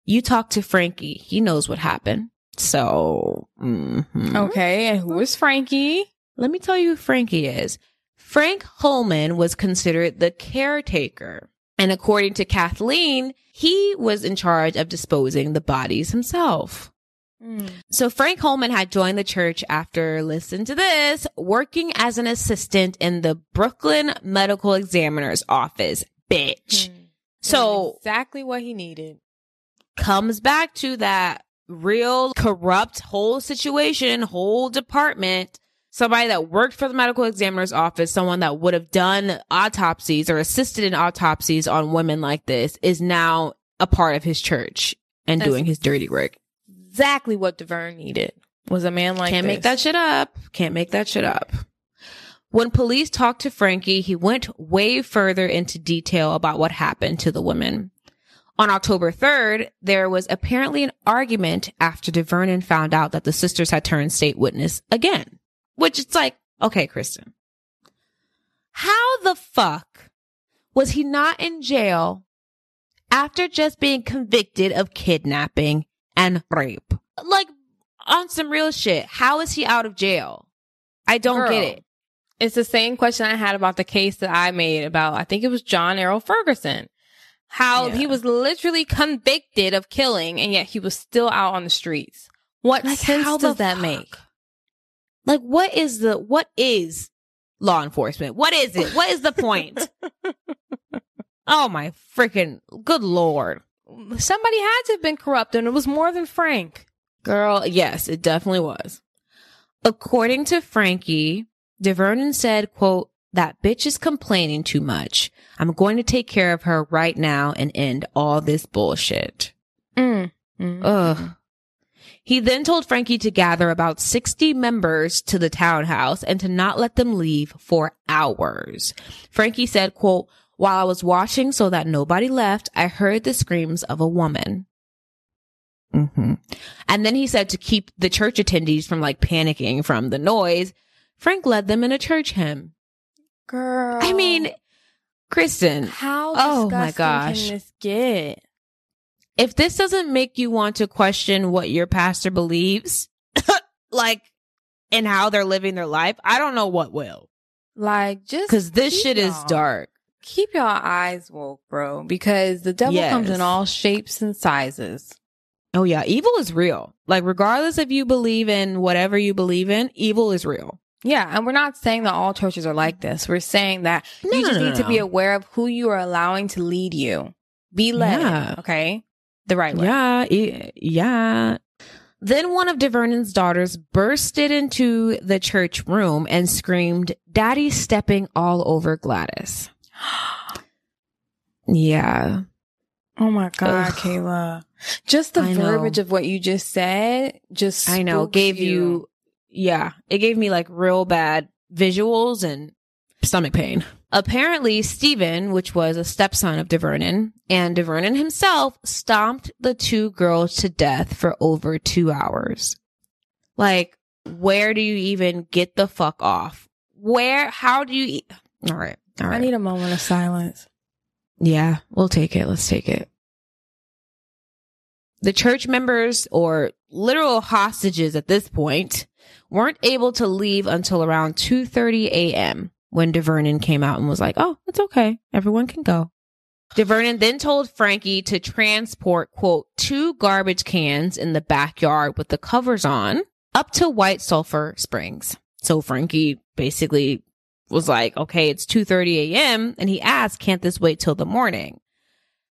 you talk to Frankie. He knows what happened. So, mhm.
Okay. And who is Frankie?
Let me tell you who Frankie is. Frank Holman was considered the caretaker. And according to Kathleen, he was in charge of disposing the bodies himself. Mm. So Frank Holman had joined the church after, listen to this, working as an assistant in the Brooklyn Medical Examiner's office. Bitch. Hmm. So
exactly what he needed.
comes back to that real corrupt whole situation, whole department. Somebody that worked for the medical examiner's office, someone that would have done autopsies or assisted in autopsies on women like this is now a part of his church and
That's-
doing his dirty work.
Exactly what DeVerne needed was a man like
Can't make that shit up. Can't make that shit up. When police talked to Frankie, he went way further into detail about what happened to the women. On October 3rd, there was apparently an argument after DeVernon found out that the sisters had turned state witness again. Which it's like, okay, Kristen. How the fuck was he not in jail after just being convicted of kidnapping and rape? Like, on some real shit, how is he out of jail? I don't
Girl.
get it.
It's the same question I had about the case that I made about, I think it was John Errol Ferguson. How
Yeah.
he was literally convicted of killing and yet he was still out on the streets. What
Like,
sense
how
does that
fuck?
make?
Like, what is the, what is law enforcement? What is it? What is the point? oh my freaking good lord.
Somebody had to have been corrupt and it was more than Frank.
Girl, yes, it definitely was. According to Frankie, DeVernon said, quote, that bitch is complaining too much. I'm going to take care of her right now and end all this bullshit.
Mm. Mm.
Ugh. He then told Frankie to gather about 60 members to the townhouse and to not let them leave for hours. Frankie said, quote, while I was watching so that nobody left, I heard the screams of a woman. hmm And then he said to keep the church attendees from like panicking from the noise, Frank led them in a church hymn.
Girl.
I mean, Kristen,
how
Oh, my gosh.
can this get?
if this doesn't make you want to question what your pastor believes, like, and how they're living their life, I don't know what will.
Like, just
Cause this shit is dark.
Keep your eyes woke, bro, because the devil comes in all shapes and sizes.
Oh yeah, evil is real. Like, regardless if you believe in whatever you believe in, evil is real.
Yeah, and we're not saying that all churches are like this. We're saying that
No,
you just
no,
need to be aware of who you are allowing to lead you. Be led,
Yeah.
okay? The right way.
Yeah, e- yeah. Then one of DeVernon's daughters bursted into the church room and screamed, Daddy's stepping all over Gladys. Yeah.
Oh my God,
Ugh.
Kayla. Just the
I know.
verbiage of what you just said just
I know.
spooks
Gave you, yeah, it gave me like real bad visuals and stomach pain. Apparently, Stephen, which was a stepson of DeVernon, and DeVernon himself stomped the two girls to death for over two hours. Like, where do you even get the fuck off? Where, how do you, e- all right, all
I need a moment of silence.
Yeah, we'll take it. Let's take it. The church members or literal hostages at this point weren't able to leave until around 2:30 a.m. when DeVernon came out and was like, "Oh, it's okay. Everyone can go." DeVernon then told Frankie to transport quote two garbage cans in the backyard with the covers on up to White Sulphur Springs. So Frankie basically was like, okay, it's 2.30 a.m. And he asked, can't this wait till the morning?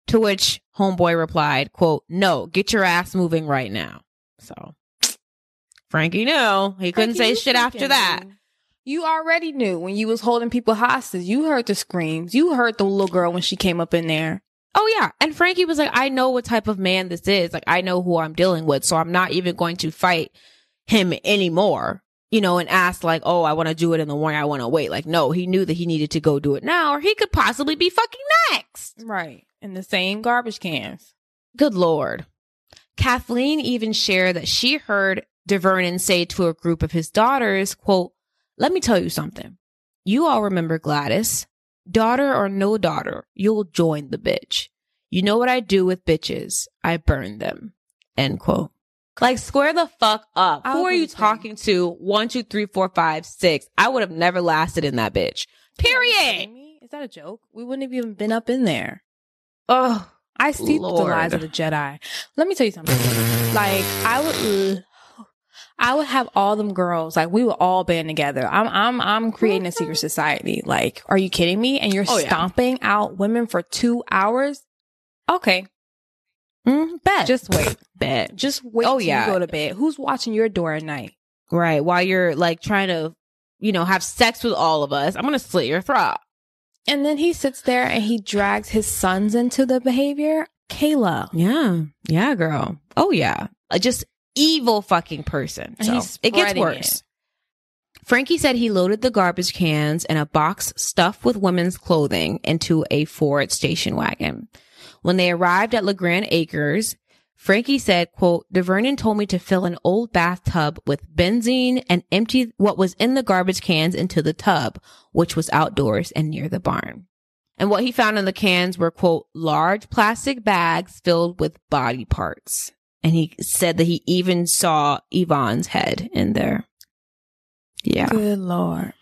To which homeboy replied, quote, no, get your ass moving right now. So Frankie knew he couldn't
Frankie,
say shit after that.
knew. You already knew when you was holding people hostage. You heard the screams. You heard the little girl when she came up in there.
Oh yeah. And Frankie was like, I know what type of man this is. Like, I know who I'm dealing with. So I'm not even going to fight him anymore, you know, and ask like, oh, I want to do it in the morning. I want to wait. Like, no, he knew that he needed to go do it now or he could possibly be fucking next.
Right. In the same garbage cans.
Good Lord. Kathleen even shared that she heard DeVernon say to a group of his daughters, quote, let me tell you something. You all remember Gladys. Daughter or no daughter, you'll join the bitch. You know what I do with bitches? I burn them. End quote. Like square the fuck up.
I
Who are you talking to? One, two, three, four, five, six. I would have never lasted in that bitch. Period.
Is that a joke? We wouldn't have even been up in there.
Oh,
I see the lies of the Jedi. Let me tell you something. like I would, I would have all them girls. Like we would all band together. I'm, I'm, I'm creating a secret society. Like, are you kidding me? And you're
Oh, yeah.
stomping out women for two hours? Okay,
mm, bet.
just wait.
bet.
Just wait.
Oh,
till
yeah.
you go to bed. Who's watching your door at night?
Right. While you're like trying to, you know, have sex with all of us, I'm going to slit your throat.
And then he sits there and he drags his sons into the behavior. Kayla.
Yeah. Yeah, girl. Oh, yeah. A just evil fucking person. So, it gets worse.
it.
Frankie said he loaded the garbage cans and a box stuffed with women's clothing into a Ford station wagon. When they arrived at LeGrand Acres, Frankie said, quote, DeVernon told me to fill an old bathtub with benzene and empty what was in the garbage cans into the tub, which was outdoors and near the barn. And what he found in the cans were, quote, large plastic bags filled with body parts. And he said that he even saw Yvonne's head in there. Yeah.
Good Lord.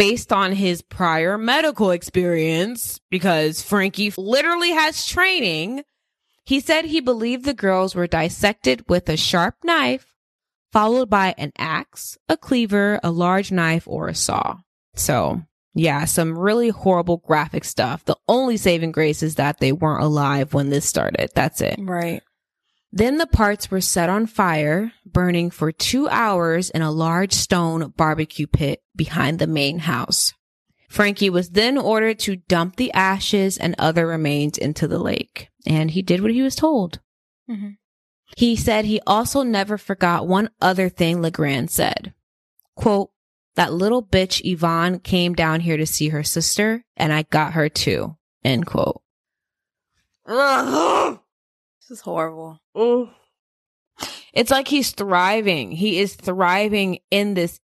Based on his prior medical experience, because Frankie literally has training, he said he believed the girls were dissected with a sharp knife, followed by an axe, a cleaver, a large knife, or a saw. So, yeah, some really horrible graphic stuff. The only saving grace is that they weren't alive when this started. That's it.
Right.
Then the parts were set on fire, burning for two hours in a large stone barbecue pit behind the main house. Frankie was then ordered to dump the ashes and other remains into the lake, and he did what he was told.
Mhm.
He said he also never forgot one other thing LeGrand said. Quote, that little bitch Yvonne came down here to see her sister, and I got her too. End quote.
This is horrible.
It's like he's thriving. He is thriving in this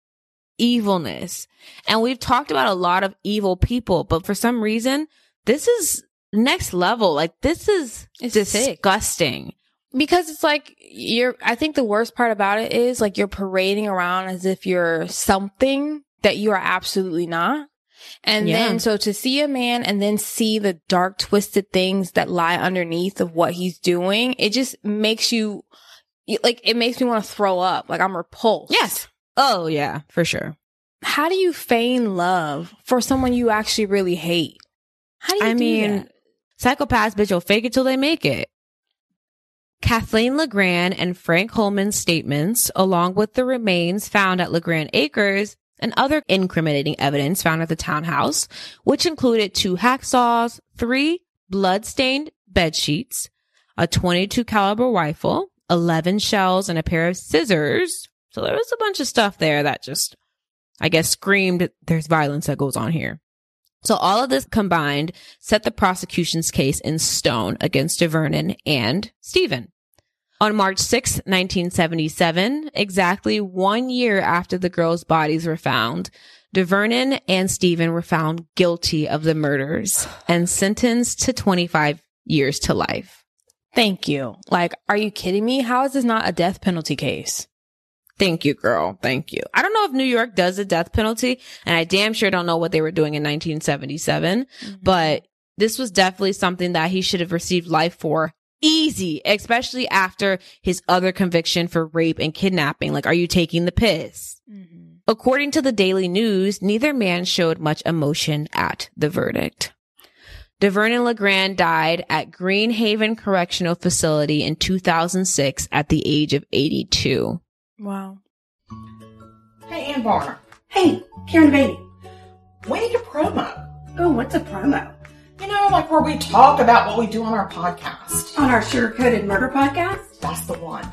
evilness. And we've talked about a lot of evil people, but for some reason, this is next level. Like this is
It's sick.
disgusting.
Because it's like you're, I think the worst part about it is like you're parading around as if you're something that you are absolutely not. And
Yeah.
then, so to see a man and then see the dark, twisted things that lie underneath of what he's doing, it just makes you, like, it makes me want to throw up. Like, I'm repulsed.
Yes. Oh yeah, for sure.
How do you feign love for someone you actually really hate? How do you
I
do
mean,
that?
psychopaths, bitch, will fake it till they make it. Kathleen LeGrand and Frank Holman's statements, along with the remains found at LeGrand Acres and other incriminating evidence found at the townhouse, which included two hacksaws, three blood-stained bed sheets, a 22 caliber rifle, 11 shells, and a pair of scissors. So there was a bunch of stuff there that just, I guess, screamed there's violence that goes on here. So all of this combined set the prosecution's case in stone against DeVernon and Stephen. On March 6, 1977, exactly one year after the girls' bodies were found, DeVernon and Stephen were found guilty of the murders and sentenced to 25 years to life.
Thank you. Like, are you kidding me? How is this not a death penalty case?
Thank you, girl. Thank you. I don't know if New York does a death penalty, and I damn sure don't know what they were doing in 1977, mm-hmm. but this was definitely something that he should have received life for easy, especially after his other conviction for rape and kidnapping. Like, are you taking the piss?
Mhm.
According to the Daily News, neither man showed much emotion at the verdict. DeVernon LeGrand died at Greenhaven Correctional Facility in 2006 at the age of 82.
Wow.
Hey, Ann Barner,
Hey, Karen Beatty.
we need a promo.
Oh, what's a promo?
You know, like where we talk about what we do on our podcast.
On our Sugar Coated Murder podcast?
That's the one.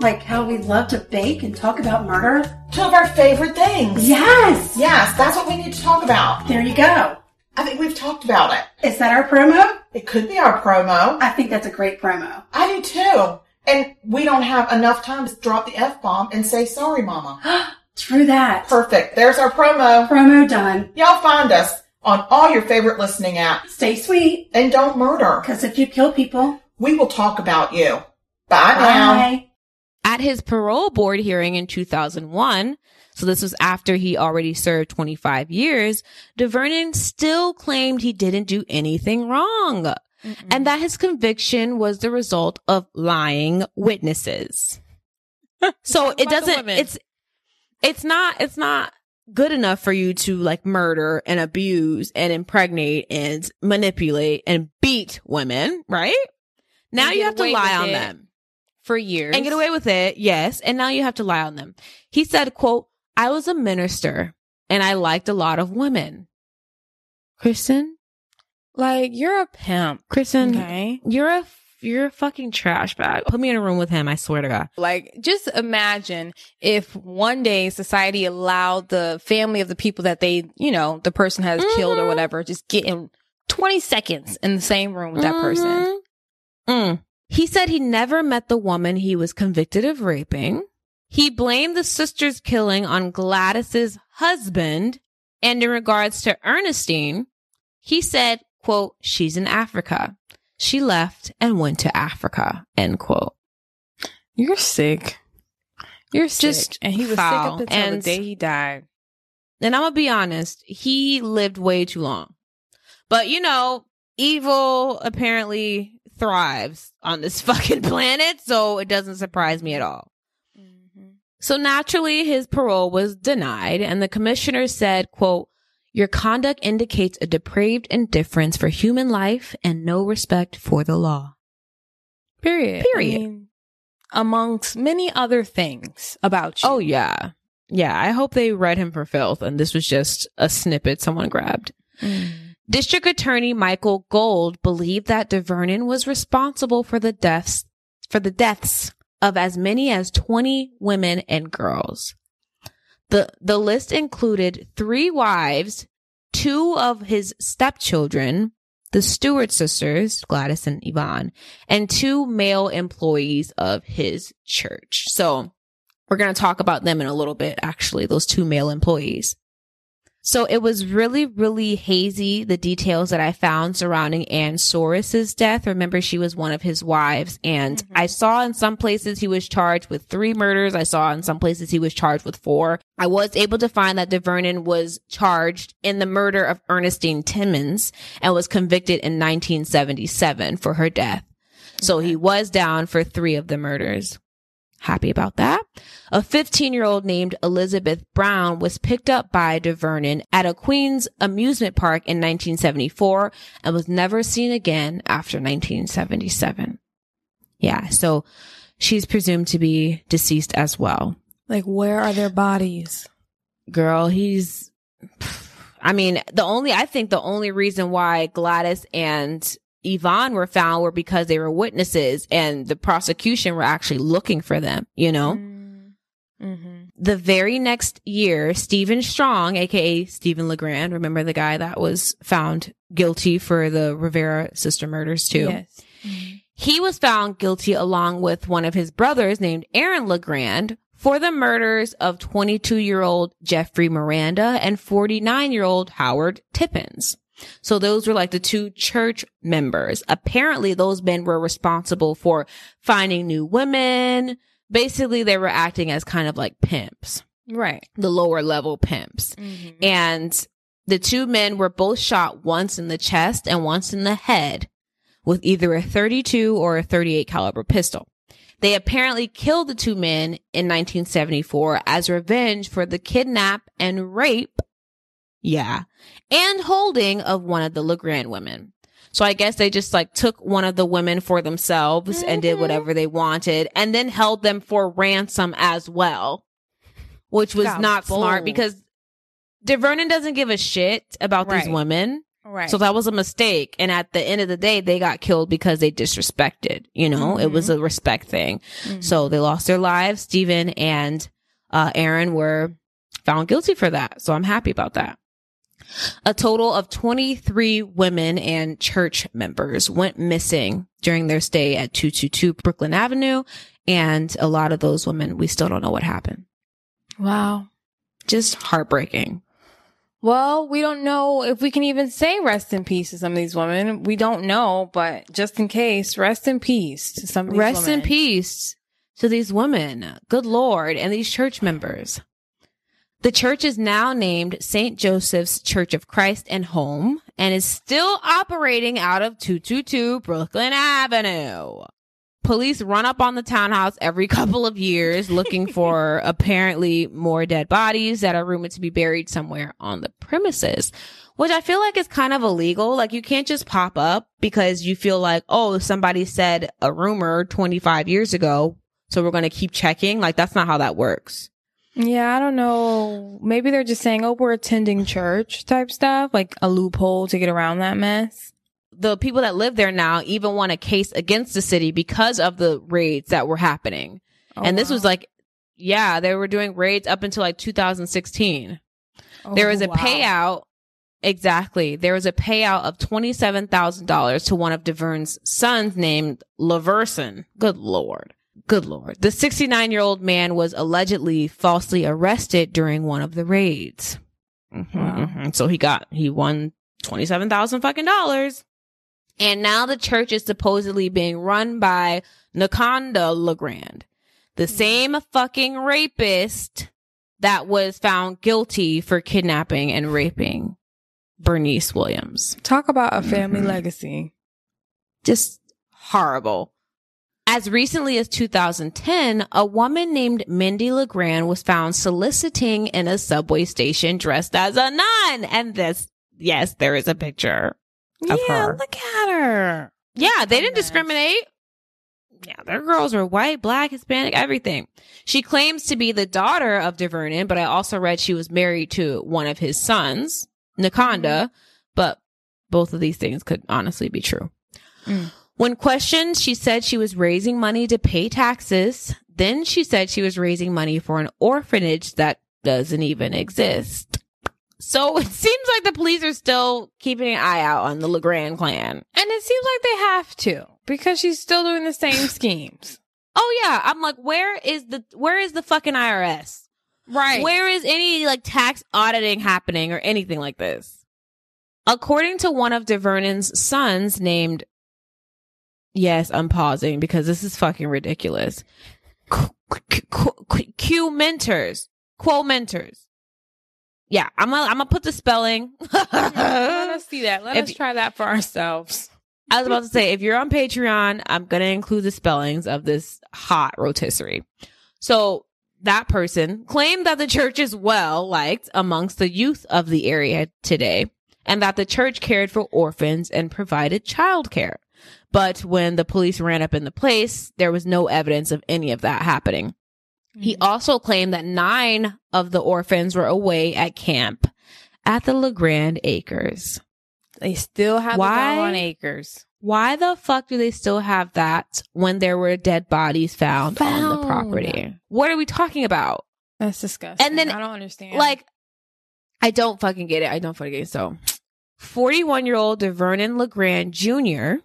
Like how we love to bake and talk about murder?
Two of our favorite things.
Yes!
Yes, that's what we need to talk about.
There you go.
I think we've talked about it.
Is that our promo?
It could be our promo.
I think that's a great promo.
I do too. And we don't have enough time to drop the F bomb and say sorry, mama.
True that.
Perfect. There's our promo.
Promo done.
Y'all find us on all your favorite listening apps.
Stay sweet,
And don't murder.
because if you kill people,
We will talk about you. Bye now.
At his parole board hearing in 2001, so this was after he already served 25 years, DeVernon still claimed he didn't do anything wrong and that his conviction was the result of lying witnesses. so it doesn't, it's, it's not, it's not good enough for you to like murder and abuse and impregnate and manipulate and beat women, right? Now you have to lie on them
for years
and get away with it. Yes. And now you have to lie on them. He said, quote, I was a minister and I liked a lot of women. Kristen,
Like you're a pimp.
Kristen,
Okay.
you're a, you're a fucking trash bag. Put me in a room with him. I swear to God.
Like just imagine if one day society allowed the family of the people that they, you know, the person has killed or
Mhm.
whatever, just get in 20 seconds in the same room with that person.
Mhm. Mm. He said he never met the woman he was convicted of raping. He blamed the sister's killing on Gladys's husband. And in regards to Ernestine, he said, quote, she's in Africa. She left and went to Africa, end quote.
You're sick. You're
Just
sick. And he was
foul.
sick up until
And-
the day he died.
And I'm gonna be honest, he lived way too long. But you know, evil apparently thrives on this fucking planet, so it doesn't surprise me at all. Mm-hmm. So naturally, his parole was denied, and the commissioner said, quote, your conduct indicates a depraved indifference for human life and no respect for the law.
Period.
Period.
I mean, amongst many other things about you.
Oh yeah. Yeah, I hope they read him for filth and this was just a snippet someone grabbed.
Mm.
District Attorney Michael Gold believed that DeVernon was responsible for the deaths for the deaths of as many as 20 women and girls. The the list included three wives, two of his stepchildren, the Stewart sisters, Gladys and Yvonne, and two male employees of his church. So we're going to talk about them in a little bit, actually, those two male employees. So it was really, really hazy, the details that I found surrounding Ann Soris's death. Remember, she was one of his wives. And mm-hmm. I saw in some places he was charged with three murders. I saw in some places he was charged with four. I was able to find that DeVernon was charged in the murder of Ernestine Timmons and was convicted in 1977 for her death. So he was down for three of the murders. Happy about that. A 15 year old named Elizabeth Brown was picked up by DeVernon at a Queens amusement park in 1974 and was never seen again after 1977. Yeah. So she's presumed to be deceased as well.
Like, where are their bodies?
Girl, he's, I mean, the only, I think the only reason why Gladys and Yvonne were found were because they were witnesses and the prosecution were actually looking for them, you know?
Mm-hmm.
The very next year, Stephen Strong, aka Stephen LeGrand, remember the guy that was found guilty for the Rivera sister murders too?
Yes.
He was found guilty along with one of his brothers named Aaron LeGrand for the murders of 22 year old Jeffrey Miranda and 49 year old Howard Tippins. So those were like the two church members. Apparently those men were responsible for finding new women. Basically they were acting as kind of like pimps,
Right.
the lower level pimps. Mm-hmm. And the two men were both shot once in the chest and once in the head with either a 32 or a 38 caliber pistol. They apparently killed the two men in 1974 as revenge for the kidnap and rape. Yeah. And holding of one of the LeGrand women. So I guess they just like took one of the women for themselves and did mm-hmm. whatever they wanted and then held them for ransom as well, which was
Got
not smart because DeVernon doesn't give a shit about these women.
Right.
So that was a mistake. And at the end of the day, they got killed because they disrespected, you know, it was mm-hmm. a respect thing. Mm-hmm. So they lost their lives. Stephen and uh, Aaron were found guilty for that. So I'm happy about that. A total of 23 women and church members went missing during their stay at 222 Brooklyn Avenue. And a lot of those women, we still don't know what happened.
wow.
Just heartbreaking.
Well, we don't know if we can even say rest in peace to some of these women. We don't know, but just in case, rest in peace to some of these
Rest in peace to these women. Good Lord. And these church members. The church is now named St. Joseph's Church of Christ and Home and is still operating out of 222 Brooklyn Avenue. Police run up on the townhouse every couple of years looking for apparently more dead bodies that are rumored to be buried somewhere on the premises, which I feel like is kind of illegal. Like you can't just pop up because you feel like, oh, somebody said a rumor 25 years ago. So we're going to keep checking. Like that's not how that works.
Yeah, I don't know. Maybe they're just saying, oh, we're attending church type stuff, like a loophole to get around that mess.
the people that live there now even want a case against the city because of the raids that were happening.
Oh,
and this was like, yeah, they were doing raids up until like 2016.
Oh,
there was a
wow.
payout. Exactly. There was a payout of $27,000 to one of DeVern's sons named Laverson. Good Lord. Good Lord. The 69 year old man was allegedly falsely arrested during one of the raids. Mhm,
Wow.
mhm. So he got, he won 27,000 fucking dollars. And now the church is supposedly being run by Nakonda LeGrand, the same fucking rapist that was found guilty for kidnapping and raping Bernice Williams.
Talk about a family
Mhm.
legacy.
Just horrible. As recently as 2010, a woman named Mindy LeGrand was found soliciting in a subway station dressed as a nun. And this, yes, there is a picture. Of
yeah,
her.
look at her.
Yeah, they didn't discriminate. Yeah, their girls were white, black, Hispanic, everything. She claims to be the daughter of DeVernon, but I also read she was married to one of his sons, Nakonda, but both of these things could honestly be true.
Mm.
When questioned, she said she was raising money to pay taxes. Then she said she was raising money for an orphanage that doesn't even exist. So it seems like the police are still keeping an eye out on the LeGrand clan.
And it seems like they have to because she's still doing the same schemes.
Oh yeah, I'm like, where is the where is the fucking IRS?
Right.
Where is any like tax auditing happening or anything like this? According to one of DeVernon's sons named Yes, I'm pausing because this is fucking ridiculous. Q, Q, Q, Q mentors. Quo mentors. Yeah, I'm gonna I'm gonna put the spelling. Mm-hmm.
Let us see that. Let
If-
us try that for ourselves.
I was about to say, if you're on Patreon, I'm going to include the spellings of this hot rotisserie. So that person claimed that the church is well liked amongst the youth of the area today and that the church cared for orphans and provided childcare. But when the police ran up in the place, there was no evidence of any of that happening. He mm. also claimed that nine of the orphans were away at camp at the LeGrand Acres.
They still have
Why?
the on acres.
Why the fuck do they still have that when there were dead bodies found, on the property? What are we talking about?
That's disgusting.
And then,
I don't understand.
Like, I don't fucking get it. I don't fucking get it. So, 41 year old DeVernon LeGrand Jr.,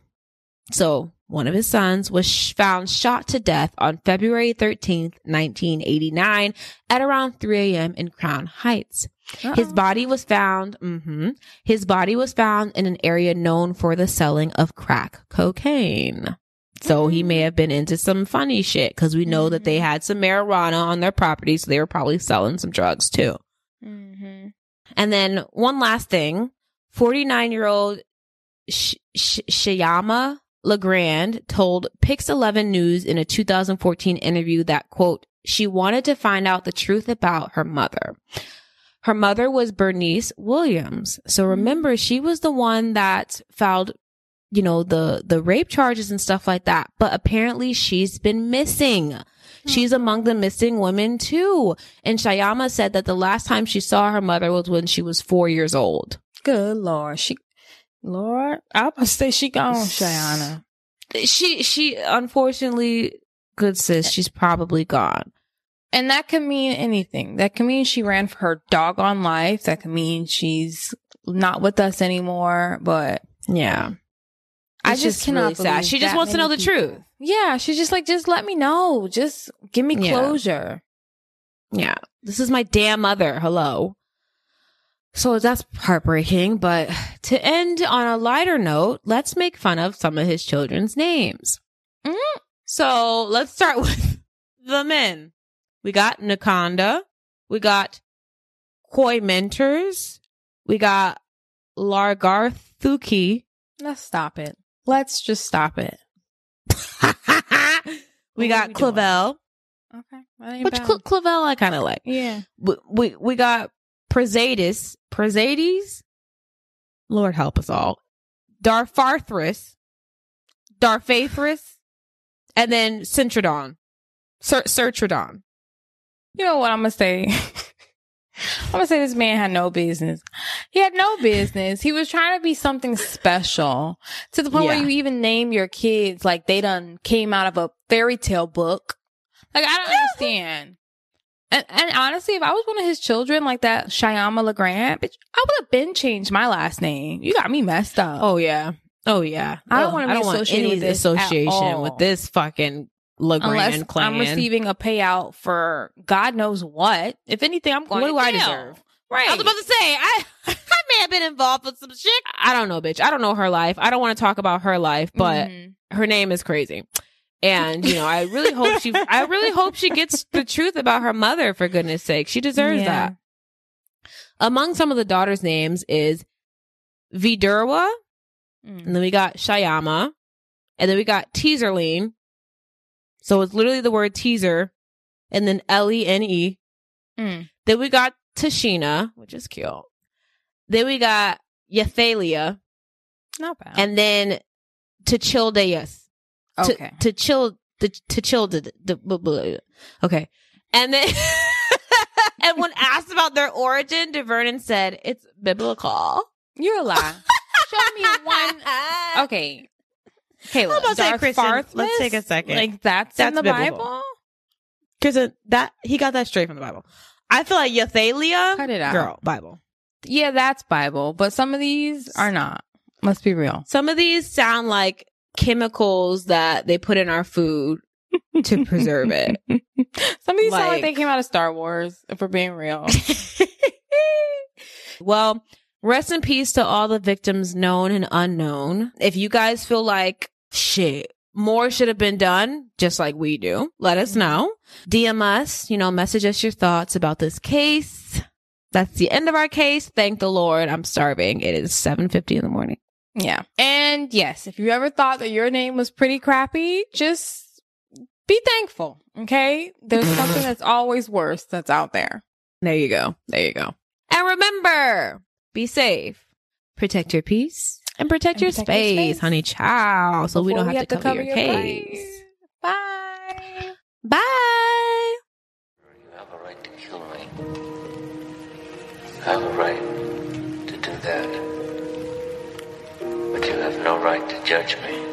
so one of his sons, was sh- found shot to death on February 13th, 1989 at around 3 a.m. in Crown Heights. His
Uh-oh.
body was found. hmm His body was found in an area known for the selling of crack cocaine. So he may have been into some funny shit because we know that they had some marijuana on their property, so they were probably selling some drugs too.
Mhm.
And then one last thing, 49 year old Sh- Sh- Shayama LeGrand told Pix 11 News in a 2014 interview that quote, she wanted to find out the truth about her mother. Her mother was Bernice Williams. So mm. remember, she was the one that filed, you know, the, the rape charges and stuff like that. But apparently she's been missing. Hmm. She's among the missing women too. And Shayama said that the last time she saw her mother was when she was four years old.
Good Lord. She, Lord, I must say she gone, Shayana.
She, she, unfortunately, good sis, she's probably gone.
And that can mean anything. That can mean she ran for her doggone life. That can mean she's not with us anymore. But
Yeah.
I just,
just
cannot
really sad. She just wants to know the
people-
truth.
Yeah, she's just like, just let me know. Just give me
Yeah.
closure.
Yeah. This is my damn mother. Hello. So that's heartbreaking. But to end on a lighter note, let's make fun of some of his children's names.
Mm.
So let's start with the men. We got Nakonda. We got Koi Mentors. We got Largarthuki.
Let's stop it. Let's just stop it.
we got
we doing?
Clavel.
Okay.
Which. Cl- Clavel I kind of like.
yeah.
we we, we got Prezadis, Prezades. Lord help us all. Darfarthris, Darfaithris, and then Centrodon, Cer- Certrodon.
You know what I'm gonna say? I'm gonna say this man had no business. He had no business. He was trying to be something special to the point
Yeah.
where you even name your kids like they done came out of a fairy tale book. Like I don't understand. And, and honestly, if I was one of his children, like that Shyama LeGrand, bitch, I would have been changed my last name. You got me messed up.
Oh yeah, oh yeah.
I don't
Ugh,
wanna be associated
any
with this at
association with this fucking LeGrand
unless
clan.
I'm receiving a payout for God knows what. If anything, I'm going.
What
to
do I deserve?
Right.
I was about to say, I I may have been involved with some shit. I don't know, bitch. I don't know her life. I don't want to talk about her life, but
Mhm.
her name is crazy. And you know, I really hope she I really hope she gets the truth about her mother for goodness sake. She deserves
Yeah.
that. Among some of the daughters' names is Vidurwa,
Mm.
and then we got Shayama, and then we got Teaserline. So it's literally the word teaser, and then L E N E.
Mm.
Then we got Tashina, which is cute. Then we got Yathalia,
Not bad.
and then Tachildeus.
Okay.
To chill the to chill the, the blah, blah. okay, and then and when asked about their origin, DeVernon said it's biblical.
You're a lie. Show me one. Okay. Kayla,
I'm about to say,
Darth
Kristen,
Farthmas?
let's take a second.
Like that's,
That's
in the
biblical.
Bible.
Because that he got that straight from the Bible. I feel like Yathalia,
Cut it out.
girl, Bible.
Yeah, that's Bible, but some of these are not. Let's be real.
Some of these sound like chemicals that they put in our food to preserve it.
Some of these sound like
Like-
they came out of Star Wars, if we're being real.
well, rest in peace to all the victims known and unknown. If you guys feel like shit, more should have been done, just like we do, let us mm-hmm. know. DM us, you know, message us your thoughts about this case. That's the end of our case. Thank the Lord. I'm starving. It is 7:50 in the morning.
Yeah. And yes, if you ever thought that your name was pretty crappy, just be thankful. Okay. There's something that's always worse that's out there.
There you go. There you go. And remember, be safe. Protect your peace and protect,
And
your,
protect your
space,
space.
honey child, so we don't have, to, cover your, case.
place. Bye.
Bye.
You have a right to kill me. You have a right to do that. No right to judge me.